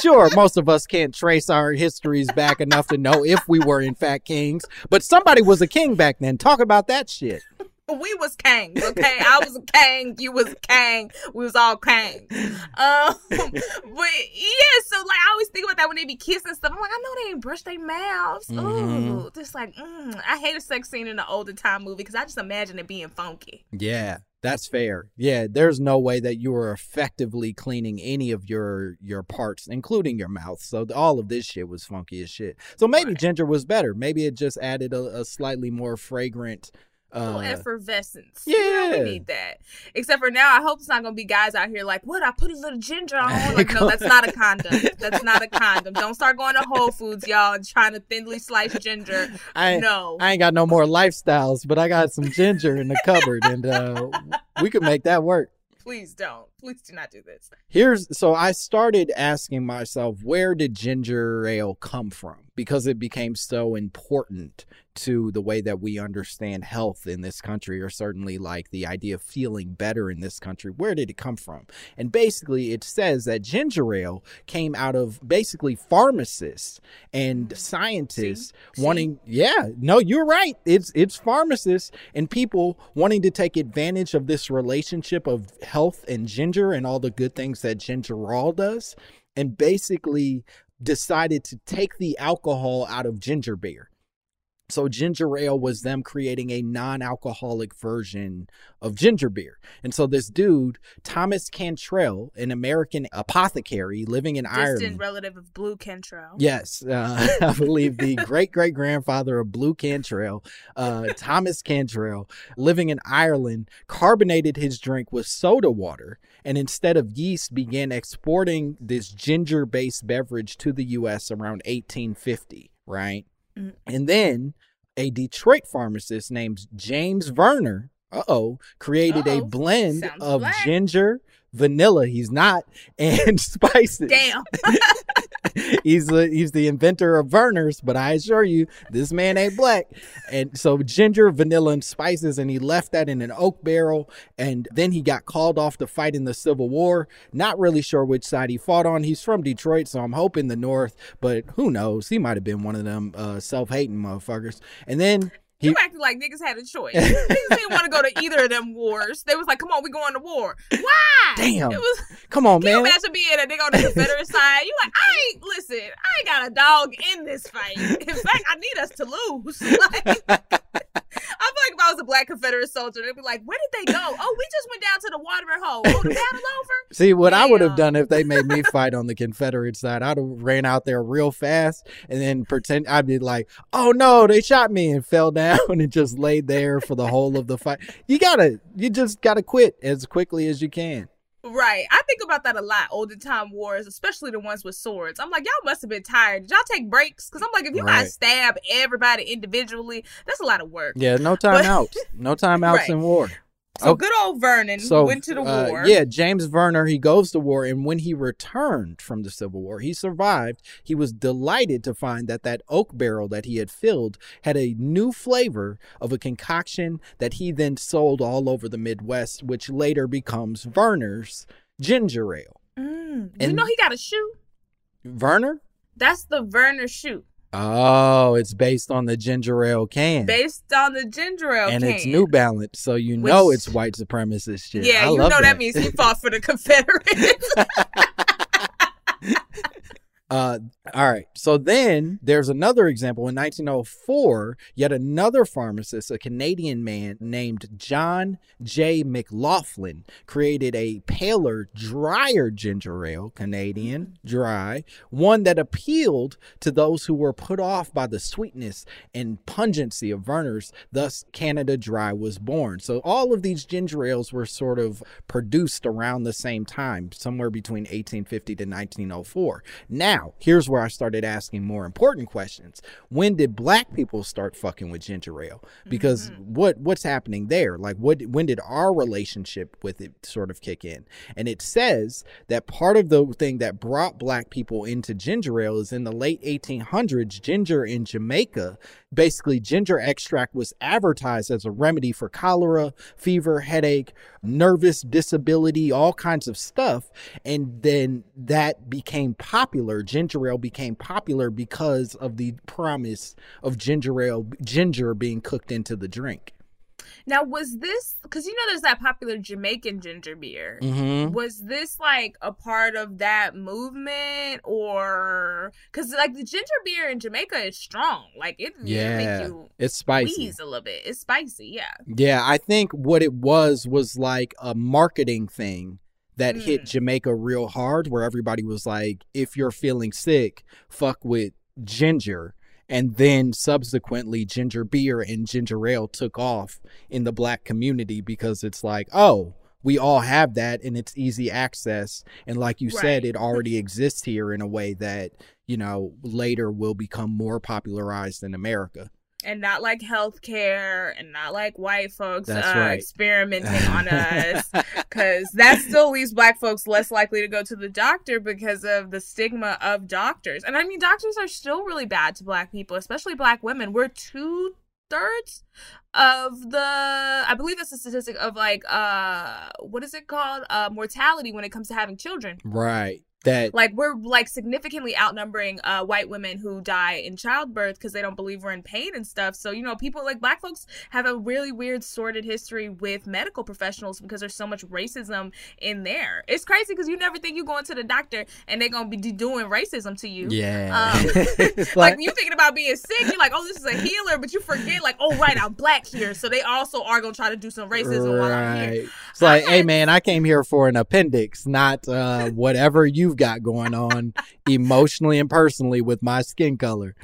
Sure, most of us can't trace our histories back enough to know if we were in fact kings, but somebody was a king back then. Talk about that shit. We was kings, okay? I was a king, you was a king, we was all kings. Um, but yeah, so like I always think about that when they be kissing stuff. I'm like, I know they ain't brush their mouths. Ooh, Mhm. just like mm. I hate a sex scene in an older time movie because I just imagine it being funky. Yeah, that's fair. Yeah, there's no way that you are effectively cleaning any of your your parts, including your mouth. So all of this shit was funky as shit. So maybe ginger was better. Maybe it just added a, a slightly more fragrant. Uh, effervescence. You know, yeah. we need that. Except for now, I hope it's not gonna be guys out here like, what? I put a little ginger on. Like, no, that's not a condom. That's not a condom. Don't start going to Whole Foods, y'all, and trying to thinly slice ginger. I, no. I ain't got no more lifestyles, but I got some ginger in the cupboard, and uh, we could make that work. Please don't. Please do not do this. Here's so I started asking myself, where did ginger ale come from? Because it became so important to the way that we understand health in this country, or certainly like the idea of feeling better in this country. Where did it come from? And basically, it says that ginger ale came out of basically pharmacists and mm. scientists wanting. Yeah, no, you're right. It's it's pharmacists and people wanting to take advantage of this relationship of health and ginger and all the good things that ginger gingerol does, and basically decided to take the alcohol out of ginger beer. So ginger ale was them creating a non-alcoholic version of ginger beer. And so this dude, Thomas Cantrell, an American apothecary living in Distant Ireland. relative of Blu Cantrell. Yes, uh, I believe the great great grandfather of Blu Cantrell, uh, Thomas Cantrell, living in Ireland, carbonated his drink with soda water and instead of yeast began exporting this ginger based beverage to the US around 1850, right? Mm. And then a Detroit pharmacist named James Vernor, uh oh, created a Uh-oh. blend Sounds of black. ginger, vanilla, he's not, and spices. Damn. he's the he's the inventor of Vernors, but I assure you, this man ain't black. And so ginger, vanilla, and spices, and he left that in an oak barrel. And then he got called off to fight in the Civil War. Not really sure which side he fought on. He's from Detroit, so I'm hoping the North, but who knows? He might have been one of them uh, self-hating motherfuckers. And then he You acted like niggas had a choice. niggas didn't want to go to either of them wars. They was like, "Come on, we going to war." Why? Damn. It was. come on, Can you man. imagine being a nigga on the Confederate side? You like, I ain't listen. I ain't got a dog in this fight. In fact, I need us to lose. Like, like if I was a black Confederate soldier, they'd be like, "Where did they go? Oh, we just went down to the watering hole. Oh, the battle over." See what I would have done if they made me fight on the Confederate side. I'd have ran out there real fast and then pretend I'd be like, "Oh no, they shot me!" and fell down and just laid there for the whole of the fight. You gotta, you just gotta quit as quickly as you can. Right. I think about that a lot. Older time wars, especially the ones with swords. I'm like, y'all must have been tired. Did y'all take breaks? Because I'm like, if you gotta stab everybody individually, that's a lot of work. Yeah, no time out, no time outs Right. in war. So Okay. good old Vernon So went to the uh, war. yeah, James Vernor, he goes to war, and when he returned from the Civil War, he survived. He was delighted to find that that oak barrel that he had filled had a new flavor of a concoction that he then sold all over the Midwest, which later becomes Vernors ginger ale. Mm. you know he got a shoe? Verner? That's the Werner shoe. Oh, it's based on the ginger ale can. Based on the ginger ale and can. it's New Balance, so you know it's white supremacist shit. Yeah, I you know that. means he fought for the Confederates. Uh, all right. So then there's another example in 1904. Yet another pharmacist, a Canadian man named John J. McLaughlin, created a paler, drier ginger ale, Canadian dry, one that appealed to those who were put off by the sweetness and pungency of Vernors. Thus, Canada Dry was born. So all of these ginger ales were sort of produced around the same time, somewhere between 1850 to 1904. Now, here's where I started asking more important questions. When did black people start fucking with ginger ale? Because mm-hmm. what what's happening there? Like what when did our relationship with it sort of kick in? And it says that part of the thing that brought black people into ginger ale is in the late 1800s, ginger in Jamaica, basically ginger extract was advertised as a remedy for cholera, fever, headache, nervous disability, all kinds of stuff. And then that became popular. Ginger ale became popular because of the promise of ginger ale, ginger being cooked into the drink. Now, was this because you know there's that popular Jamaican ginger beer? Mm-hmm. Was this like a part of that movement, or because like the ginger beer in Jamaica is strong, like it Yeah, make you it's spicy. a little bit. It's spicy, yeah. Yeah, I think what it was was like a marketing thing that Mm. hit Jamaica real hard, where everybody was like, if you're feeling sick, fuck with ginger. And then subsequently, ginger beer and ginger ale took off in the black community because it's like, oh, we all have that and it's easy access. And like you said, it already exists here in a way that, you know, later will become more popularized in America. And not like healthcare, and not like white folks uh, right. experimenting on us, because that still leaves black folks less likely to go to the doctor because of the stigma of doctors. And I mean, doctors are still really bad to black people, especially black women. We're two thirds of the i believe that's a statistic of like uh what is it called uh mortality when it comes to having children Right. That like we're like significantly outnumbering uh white women who die in childbirth because they don't believe we're in pain and stuff. So you know people like black folks have a really weird sordid history with medical professionals because there's so much racism in there. It's crazy because you never think you're going to the doctor and they're gonna be doing racism to you. Yeah. um, like, like- you thinking about being sick you're like oh this is a healer but you forget like oh right i'm black here. So they also are gonna try to do some racism while i'm here. Right. It's like, hey man, I came here for an appendix, not uh, whatever you've got going on emotionally and personally with my skin color.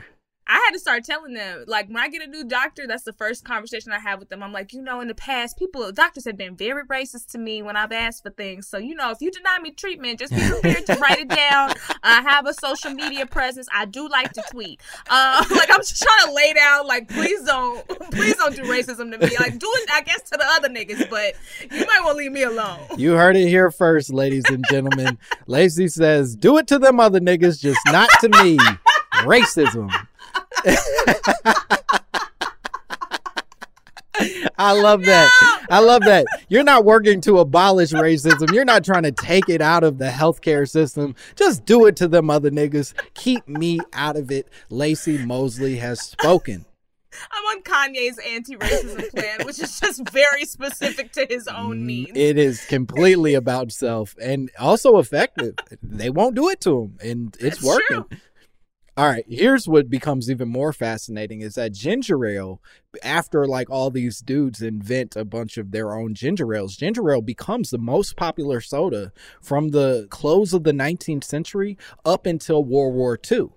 I had to start telling them, like, when I get a new doctor, that's the first conversation I have with them. I'm like, you know, in the past, people, doctors have been very racist to me when I've asked for things. So, you know, if you deny me treatment, just be prepared to write it down. I have a social media presence. I do like to tweet. Uh, like, I'm just trying to lay down, like, please don't, please don't do racism to me. Like, do it, I guess, to the other niggas, but you might want to leave me alone. You heard it here first, ladies and gentlemen. Laci says, do it to them other niggas, just not to me. Racism. I love that. I love that. You're not working to abolish racism. You're not trying to take it out of the healthcare system. Just do it to them other niggas. Keep me out of it. Laci Mosley has spoken. I'm on Kanye's anti-racism plan, which is just very specific to his own mm, needs. It is completely about self and also effective. They won't do it to him, and it's That's working. true. All right, here's what becomes even more fascinating is that ginger ale, after like all these dudes invent a bunch of their own ginger ales, ginger ale becomes the most popular soda from the close of the 19th century up until World War II.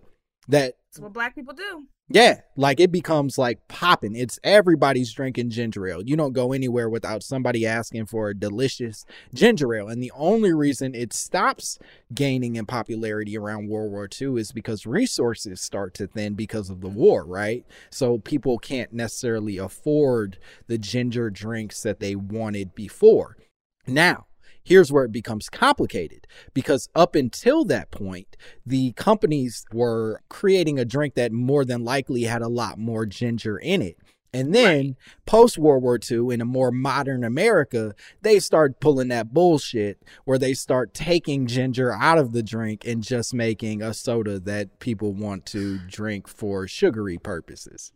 That That's what black people do. Yeah, like it becomes like popping. It's everybody's drinking ginger ale. You don't go anywhere without somebody asking for a delicious ginger ale. And the only reason it stops gaining in popularity around World War II is because resources start to thin because of the war, right? So people can't necessarily afford the ginger drinks that they wanted before. Now, here's where it becomes complicated because up until that point, the companies were creating a drink that more than likely had a lot more ginger in it. And then post World War II, in a more modern America, they start pulling that bullshit where they start taking ginger out of the drink and just making a soda that people want to drink for sugary purposes.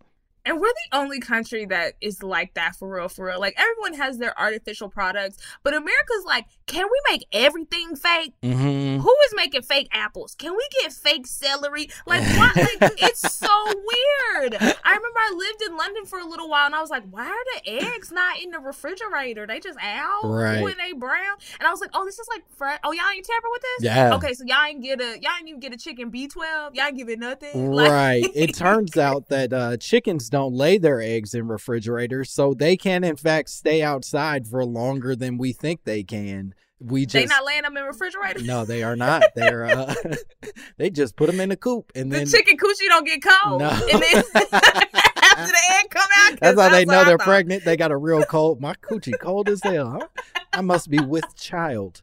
And we're the only country that is like that for real, for real. Like everyone has their artificial products, but America's like, can we make everything fake? Mhm. Who making fake apples? Can we get fake celery? Like what? Like it's so weird. I remember I lived in London for a little while, and I was like, why are the eggs not in the refrigerator? They just out Right. when they brown. And I was like, oh, this is like fresh. Oh, y'all ain't tamper with this? Yeah. Okay, so y'all ain't get a y'all ain't even get a chicken B twelve. Y'all ain't give it nothing. Like- Right. it turns out that uh, chickens don't lay their eggs in refrigerators, so they can, in fact, stay outside for longer than we think they can. We they not laying them in refrigerators. no, they are not. They're uh, they just put them in a coop and The then chicken coochie don't get cold. No. And then after the egg come out, that's how they know they're pregnant. They got a real cold. My coochie cold as hell. Huh? I must be with child.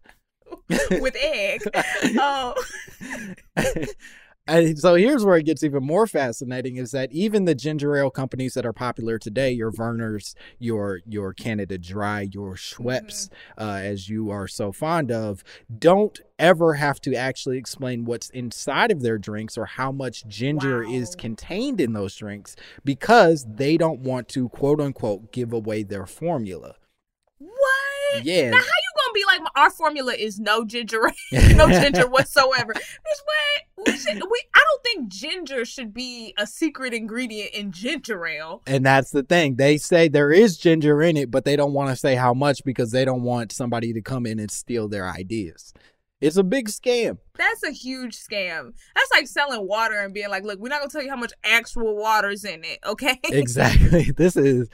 with egg. Oh, And so here's where it gets even more fascinating is that even the ginger ale companies that are popular today, your Vernors, your your Canada Dry, your Schweppes, uh, as you are so fond of, don't ever have to actually explain what's inside of their drinks or how much ginger is contained in those drinks because they don't want to quote unquote give away their formula. what? Yeah. Now how gonna be like our formula is no ginger, no ginger whatsoever? What? We should, we, I don't think ginger should be a secret ingredient in ginger ale. And that's the thing. They say there is ginger in it, but they don't want to say how much because they don't want somebody to come in and steal their ideas. It's a big scam. That's a huge scam. That's like selling water and being like, look, we're not gonna tell you how much actual water's in it, okay? Exactly. this is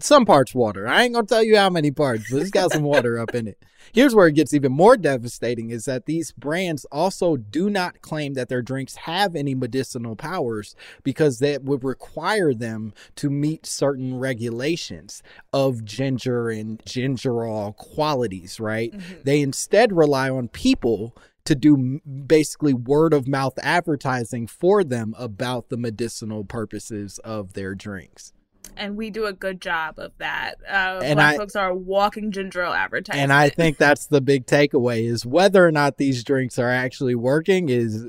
some parts water. I ain't gonna tell you how many parts, but it's got some water up in it. Here's where it gets even more devastating is that these brands also do not claim that their drinks have any medicinal powers because that would require them to meet certain regulations of ginger and gingerol qualities, right? Mm-hmm. They instead rely on people to do basically word of mouth advertising for them about the medicinal purposes of their drinks. And we do a good job of that. Uh, And black I- folks are walking ginger ale advertising. And I think that's the big takeaway is whether or not these drinks are actually working is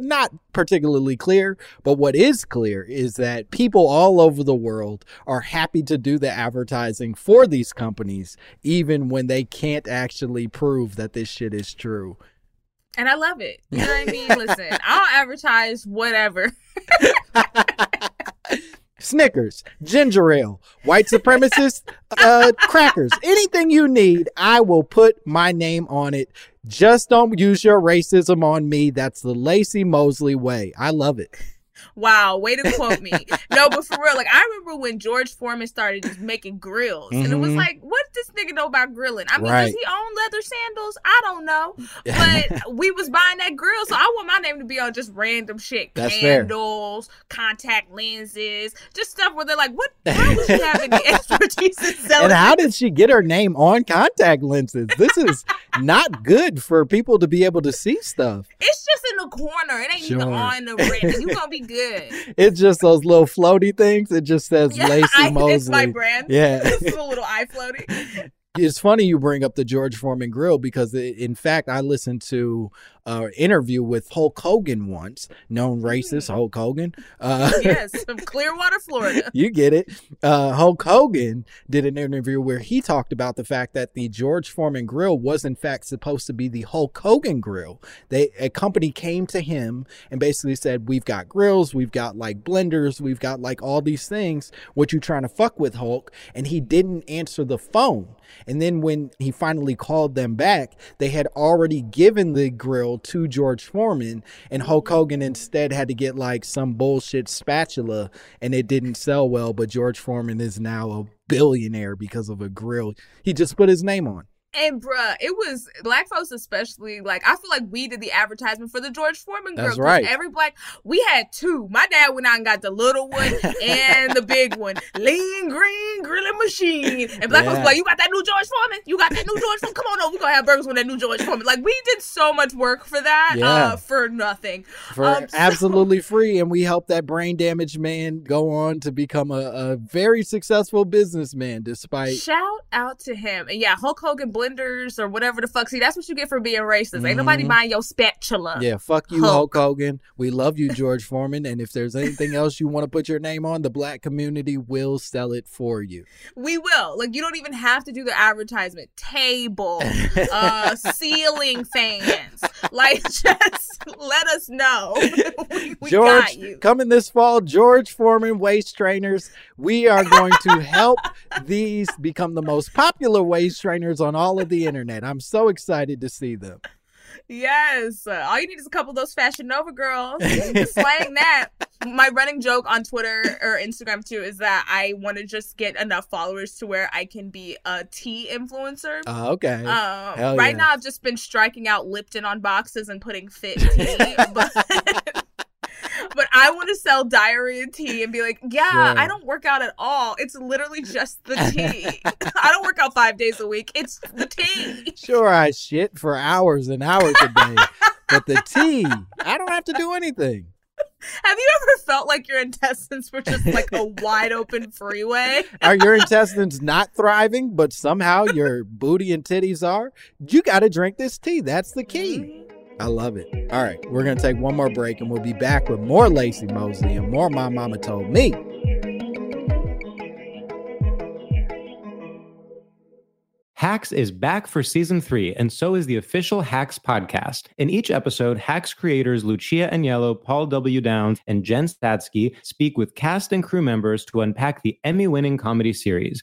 not particularly clear, but what is clear is that people all over the world are happy to do the advertising for these companies even when they can't actually prove that this shit is true. and I love it. You know what I mean? Listen, I'll advertise whatever. Snickers, ginger ale, white supremacist, uh, crackers, anything you need, I will put my name on it. Just don't use your racism on me. That's the Laci Mosley way. I love it. Wow, way to quote me. no, but for real, like I remember when George Foreman started just making grills, and it was Mhm. like, what does this nigga know about grilling? I mean, Right. does he own leather sandals? I don't know, but we was buying that grill, so I want my name to be on just random shit, That's fair. candles, contact lenses, just stuff where they're like, what? How would she have any expertise in selling? And how did she get her name on contact lenses? This is not good for people to be able to see stuff. It's just in the corner. It ain't even on the red. You gonna be good. It's just those little floaty things. It just says Yeah, Laci I- Mosley. it's my brand. Yeah. it's a little eye floating. it's funny you bring up the George Foreman grill because i in fact I listened to an interview with Hulk Hogan once, known racist Hulk Hogan. Uh, yes, from Clearwater, Florida. you get it. Uh, Hulk Hogan did an interview where he talked about the fact that the George Foreman grill was in fact supposed to be the Hulk Hogan grill. They a company came to him and basically said, "We've got grills, we've got like blenders, we've got like all these things. What you trying to fuck with, Hulk?" And he didn't answer the phone. And then when he finally called them back, they had already given the grill to George Foreman, and Hulk Hogan instead had to get like some bullshit spatula, and it didn't sell well. But George Foreman is now a billionaire because of a grill he just put his name on. And bruh, it was black folks especially. Like I feel like we did the advertisement for the George Foreman grill. That's right. Every black we had two. My dad went out and got the little one and the big one, lean green grilling machine. And black folks Yeah. were like, "You got that new George Foreman? You got that new George Foreman? Come on over, we gonna have burgers with that new George Foreman." Like we did so much work for that Yeah. uh, for nothing. for Um, so- absolutely free. And we helped that brain damaged man go on to become a, a very successful businessman despite. Shout out to him. And yeah, Hulk Hogan blenders blenders or whatever the fuck. See, that's what you get for being racist. Ain't nobody Mhm. buying your spatula. Yeah, fuck you, Hulk. Hulk Hogan. We love you, George Foreman. And if there's anything else you want to put your name on, the black community will sell it for you. We will. Like you don't even have to do the advertisement. Table, uh, ceiling fans. Like just let us know. we we George, got you. coming this fall, George Foreman waist trainers. We are going to help these become the most popular waist trainers on all of the internet. I'm so excited to see them. Yes. Uh, all you need is a couple of those Fashion Nova girls. Can slang that. My running joke on Twitter or Instagram too is that I want to just get enough followers to where I can be a tea influencer. Uh, okay. Um, right yeah. now, I've just been striking out Lipton on boxes and putting fit tea, but I want to sell diarrhea tea and be like, yeah, Sure. I don't work out at all. It's literally just the tea. I don't work out five days a week. It's the tea. Sure, I shit for hours and hours a day, but the tea, I don't have to do anything. Have you ever felt like your intestines were just like a wide open freeway? Are your intestines not thriving, but somehow your booty and titties are? You got to drink this tea. That's the key. I love it. All right, we're going to take one more break and we'll be back with more Laci Mosley and more My Mama Told Me. Hacks is back for season three, and so is the official Hacks podcast. In each episode, Hacks creators Lucia Aniello, Paul W. Downs, and Jen Statsky speak with cast and crew members to unpack the Emmy winning comedy series.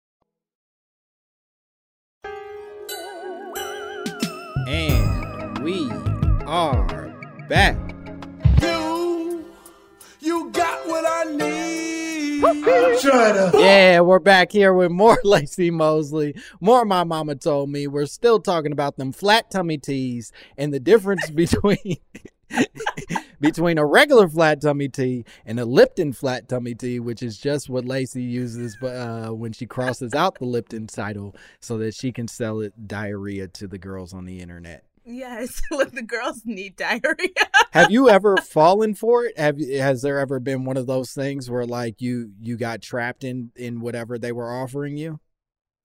Are back. You, you got what I need. Yeah, we're back here with more Laci Mosley, more My Mama Told Me. We're still talking about them flat tummy teas and the difference between between a regular flat tummy tea and a Lipton flat tummy tea, which is just what Laci uses uh, when she crosses out the Lipton title so that she can sell it diarrhea to the girls on the internet. Yes, look, the girls need diarrhea. Have you ever fallen for it? Have has there ever been one of those things where like you you got trapped in in whatever they were offering you?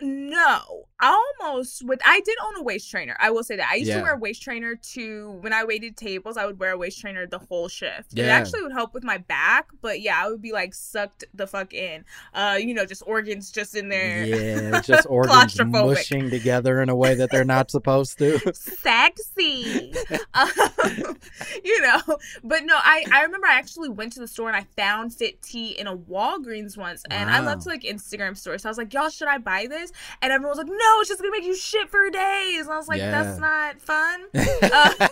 No, almost with I did own a waist trainer. I will say that I used Yeah. to wear a waist trainer to when I waited tables. I would wear a waist trainer the whole shift. It actually would help with my back, but yeah, I would be like sucked the fuck in. Uh, you know, just organs just in there. Yeah, just organs mushing together in a way that they're not supposed to. sexy um, you know but no i i remember i actually went to the store and i found fit tea in a walgreens once and i love to like instagram stories so i was like y'all should i buy this and everyone was like no it's just gonna make you shit for days and i was like that's not fun uh,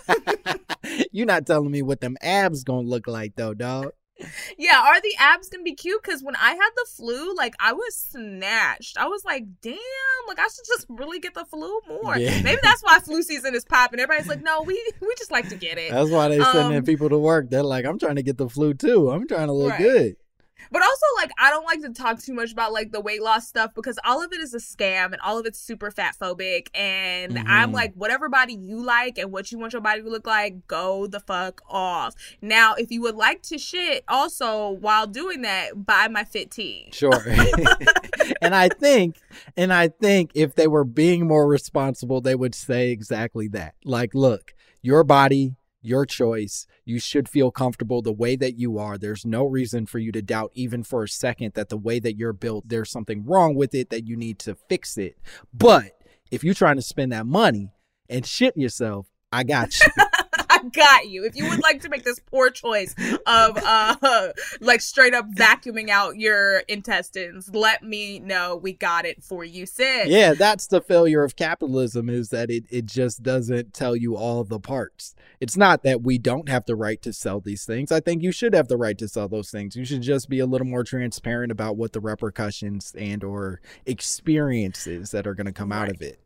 You're not telling me what them abs gonna look like though, dog. Yeah, are the abs gonna be cute? Because when I had the flu, like I was snatched. I was like, damn, like I should just really get the flu more. Yeah. Maybe that's why flu season is popping. Everybody's like, no, we we just like to get it. That's why they sending Um, people to work. They're like, I'm trying to get the flu too. I'm trying to look Right. good. But also, like, I don't like to talk too much about like the weight loss stuff because all of it is a scam and all of it's super fat phobic. And I'm Mhm. like, whatever body you like and what you want your body to look like, go the fuck off. Now, if you would like to shit, also while doing that, buy my fit tea. Sure. and I think, and I think if they were being more responsible, they would say exactly that. Like, look, your body, your choice. You should feel comfortable the way that you are. There's no reason for you to doubt, even for a second, that the way that you're built, there's something wrong with it that you need to fix it. But if you're trying to spend that money and shit yourself, I got you. Got you. If you would like to make this poor choice of uh like straight up vacuuming out your intestines, let me know. We got it for you, sis. yeah, that's the failure of capitalism is that it, it just doesn't tell you all the parts. It's not that we don't have the right to sell these things. I think you should have the right to sell those things. You should just be a little more transparent about what the repercussions and or experiences that are going to come out of it.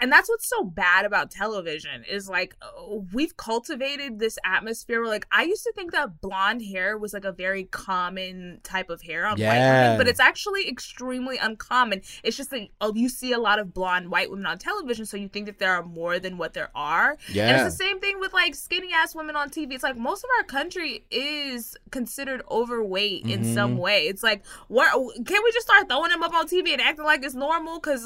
And that's what's so bad about television is like oh, we've cultivated this atmosphere where like I used to think that blonde hair was like a very common type of hair on white women, but it's actually extremely uncommon. It's just that oh, you see a lot of blonde white women on television, so you think that there are more than what there are. Yeah. And it's the same thing with like skinny ass women on TV. It's like most of our country is considered overweight in Mhm. some way. It's like, what? Can we just start throwing them up on TV and acting like it's normal? Because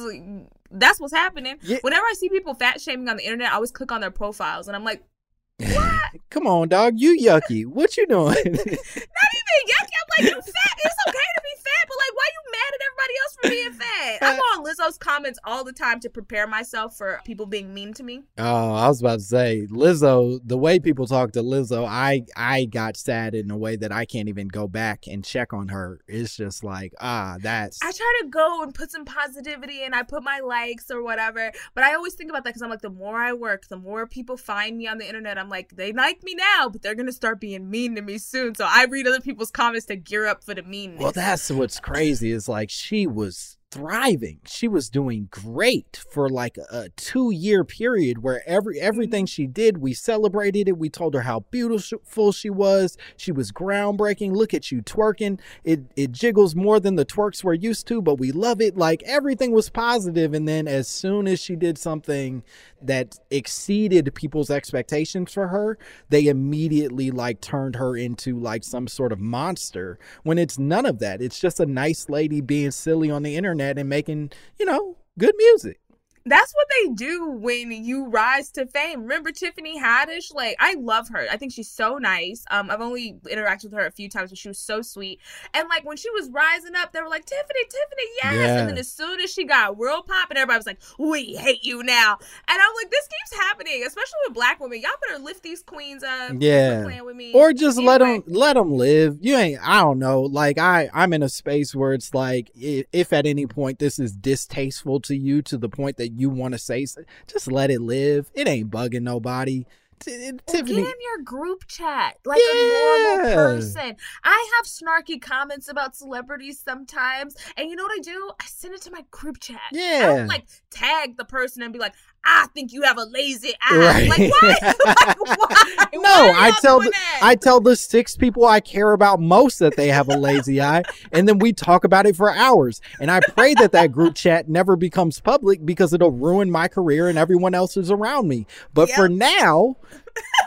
that's what's happening. Yeah. Whenever I see people fat shaming on the internet, I always click on their profiles and I'm like, what? Come on, dog. You yucky. What you doing? not even yucky. I'm like, you fat. It's okay to be fat, but like, why you mad at everybody else for being fat? I'm on Lizzo's comments all the time to prepare myself for people being mean to me. Oh, I was about to say Lizzo. The way people talk to Lizzo, I I got sad in a way that I can't even go back and check on her. It's just like ah, that's I try to go and put some positivity and I put my likes or whatever. But I always think about that because I'm like, the more I work, the more people find me on the internet. I'm like, they like me now, but they're going to start being mean to me soon. So I read other people's comments to gear up for the meanness. Well, that's what's crazy is like she was was thriving. She was doing great for like a 2-year period where every mm-hmm. everything she did, we celebrated it. We told her how beautiful she was. She was groundbreaking. Look at you twerking. It it jiggles more than the twerks we're used to, but we love it. Like everything was positive and then as soon as she did something that exceeded people's expectations for her, they immediately like turned her into like some sort of monster when it's none of that. It's just a nice lady being silly on the internet and making, you know, good music. That's what they do when you rise to fame. Remember Tiffany Haddish? Like, I love her. I think she's so nice. Um, I've only interacted with her a few times, but she was so sweet. And like when she was rising up, they were like, Tiffany, Tiffany, yes. Yeah. And then as soon as she got real pop, and everybody was like, we hate you now. And I'm like, this keeps happening, especially with black women. Y'all better lift these queens up. Yeah. playing with me. Or just let them let them live. You ain't I don't know. Like I I'm in a space where it's like if, if at any point this is distasteful to you to the point that you want to say just let it live. It ain't bugging nobody. T- eh, Or Tiffany Get in your group chat like a normal person. I have snarky comments about celebrities sometimes, and you know what I do? I send it to my group chat. I Yeah. don't like tag the person and be like, "I think you have a lazy eye." Right. Like why? like, why? No, Why I tell the, that? I tell the six people I care about most that they have a lazy eye, and then we talk about it for hours. And I pray that that group chat never becomes public because it'll ruin my career and everyone else's around me. But for now,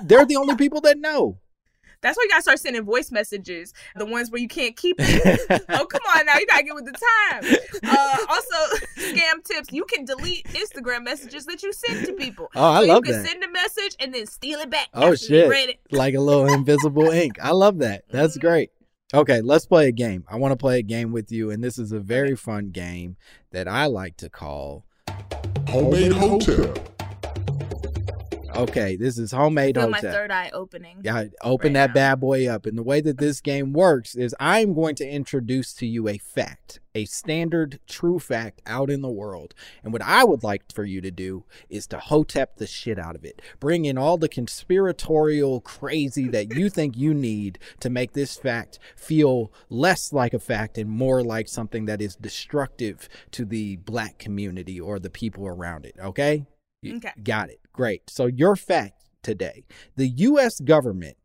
they're the only people that know. That's why you gotta start sending voice messages, the ones where you can't keep it. oh, come on now, you gotta get with the time. Uh, also, scam tips: you can delete Instagram messages that you send to people. Oh, I so love you can that. send a message and then steal it back. Oh after read shit! it. Like a little invisible ink. I love that. That's Mhm. great. Okay, let's play a game. I want to play a game with you, and this is a very fun game that I like to call Homemade Hotep. Okay, this is homemade Feel my third eye opening. Yeah, open right that now. bad boy up. And the way that this game works is I'm going to introduce to you a fact, a standard true fact out in the world. And what I would like for you to do is to hotep the shit out of it. Bring in all the conspiratorial crazy that you think you need to make this fact feel less like a fact and more like something that is destructive to the black community or the people around it. Okay? You- Okay. Got it. Great. So, your fact today the U.S. government,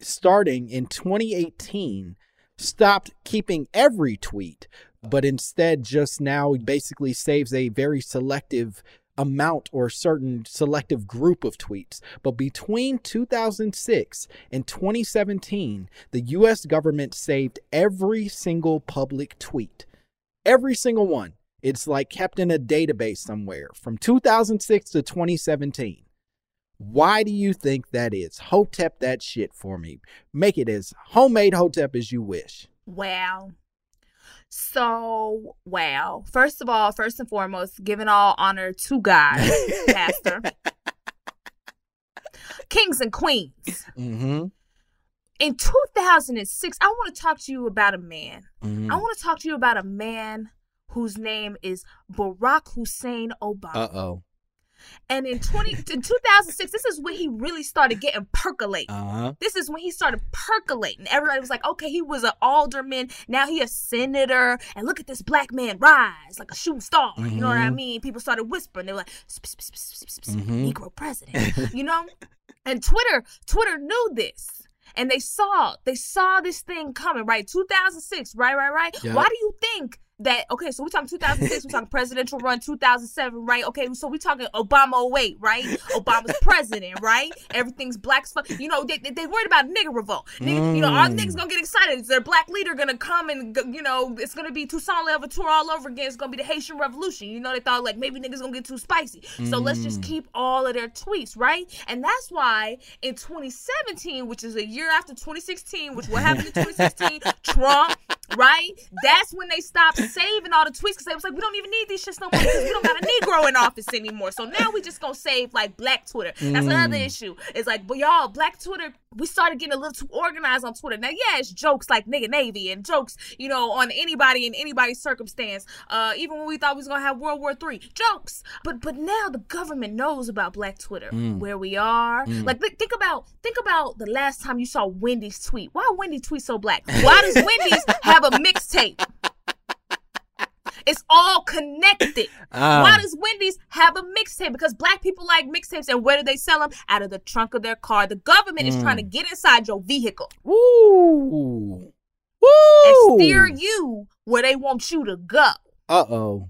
starting in 2018, stopped keeping every tweet, but instead just now basically saves a very selective amount or certain selective group of tweets. But between 2006 and 2017, the US government saved every single public tweet. Every single one. It's like kept in a database somewhere from 2006 to 2017. Why do you think that is? Hotep that shit for me. Make it as homemade Hotep as you wish. Wow. So, wow. First of all, first and foremost, giving all honor to God, Pastor. Kings and queens. Mm-hmm. In 2006, I want to talk to you about a man. Mhm. I want to talk to you about a man whose name is Barack Hussein Obama. Uh oh. And in 20 in 2006, this is when he really started getting percolate. Uh huh. This is when he started percolating. Everybody was like, okay, he was an alderman. Now he a senator. And look at this black man rise like a shooting star. You know what I Mhm. mean? People started whispering. They were like, "Sp- sp- sp- sp- sp- sp- Mhm. Negro president. you know? And Twitter, Twitter knew this. And they saw, they saw this thing coming, right? 2006, right, right, right? Yeah. Why do you think that, okay, so we're talking 2006, we're talking presidential run 2007, right? Okay, so we're talking Obama 08, right? Obama's president, right? Everything's black as fuck. You know, they, they, they worried about nigga revolt. Nigga, You know, all the niggas mm. gonna get excited. Is their black leader gonna come and, you know, it's gonna be Toussaint Louverture all over again. It's gonna be the Haitian Revolution. You know, they thought like maybe niggas gonna get too spicy. So let's just mm. keep all of their tweets, right? And that's why in 2017, which is a year after 2016, which what happened in 2016, Trump, right? That's when they stopped saving all the tweets because they was like, we don't even need these shits no more because we don't got a Negro in office anymore. So now we just gonna save like black Twitter. That's mm. another issue. It's like, but y'all, black Twitter, we started getting a little too organized on Twitter. Now, yeah, it's jokes like nigga Navy and jokes, you know, on anybody in anybody's circumstance. Uh, even when we thought we was gonna have World War Three, jokes. But but now the government knows about Black Twitter, mm. where we are. Mm. Like th- think about think about the last time you saw Wendy's tweet. Why Wendy tweet so black? Why does Wendy's have a mixtape? It's all connected. Ah. Why does Wendy's have a mixtape? Because black people like mixtapes, and where do they sell them? Out of the trunk of their car. The government is trying to Mm. get inside your vehicle Woo. Woo. and steer you where they want you to go. Uh oh.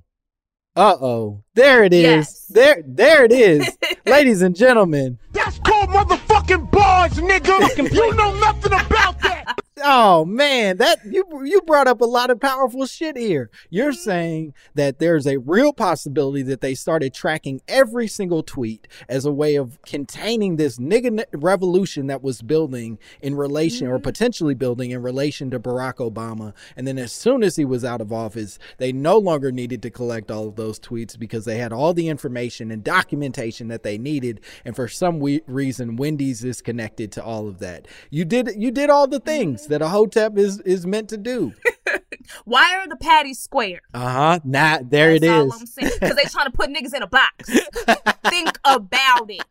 Uh oh. There it is. Yes. There there it is. Ladies and gentlemen. That's called motherfucking bars, nigga. you know nothing about that. Oh man, that you you brought up a lot of powerful shit here. You're mm-hmm. saying that there's a real possibility that they started tracking every single tweet as a way of containing this nigga revolution that was building in relation or mm-hmm. potentially building in relation to Barack Obama. And then as soon as he was out of office, they no longer needed to collect all of those tweets because they had all the information and documentation that they needed. And for some we- reason, Wendy's is connected to all of that. You did you did all the things that a hotep is is meant to do. Why are the patties square? Uh huh. Nah, there That's it is. Because they trying to put niggas in a box. Think about it.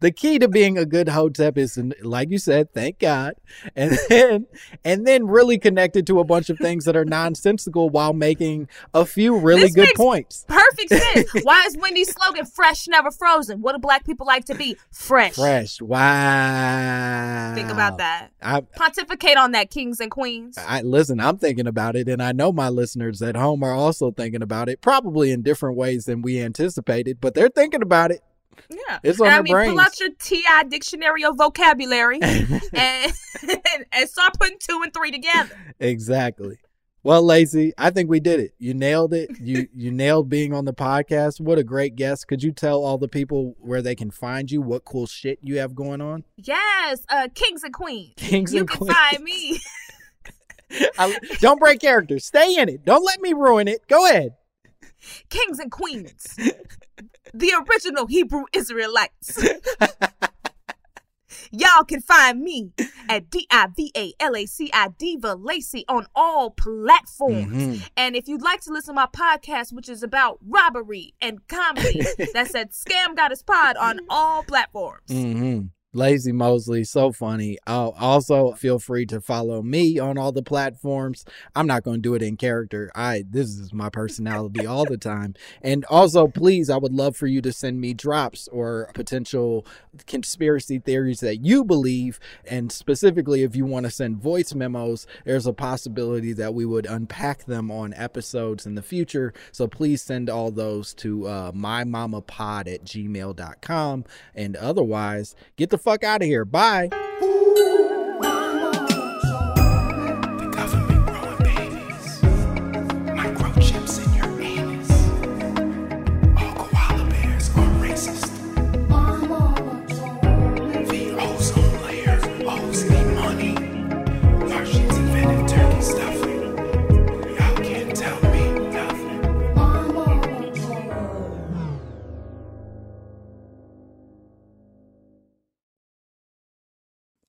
The key to being a good hotep is like you said thank god and then and then really connected to a bunch of things that are nonsensical while making a few really This good points Perfect sense. Why is Wendy's slogan fresh, never frozen? What do black people like to be? Fresh. fresh wow Think about that. I, Pontificate on that, kings and queens. I listen i'm thinking about it and i know my listeners at home are also thinking about it probably in different ways than we anticipated but they're thinking about it Yeah. It's on and I mean, pull out your TI dictionary of vocabulary and, and and start putting two and three together. Exactly. Well, Laci, I think we did it. You nailed it. You you nailed being on the podcast. What a great guest. Could you tell all the people where they can find you, what cool shit you have going on? Yes, uh, kings and queens. Kings you and can queens. find me. I, don't break character. Stay in it. Don't let me ruin it. Go ahead. Kings and queens. the original Hebrew Israelites. Y'all can find me at D I V A L A C I Diva Laci on all platforms. Mhm. And if you'd like to listen to my podcast, which is about robbery and comedy, that's at Scam Goddess Pod on all platforms. Mm-hmm. Laci Mosley, so funny. Uh, also, feel free to follow me on all the platforms. I'm not going to do it in character. I this is my personality all the time. And also, please, I would love for you to send me drops or potential conspiracy theories that you believe. And specifically, if you want to send voice memos, there's a possibility that we would unpack them on episodes in the future. So please send all those to uh, mymamapod at gmail.com. And otherwise, get the fuck out of here. Bye.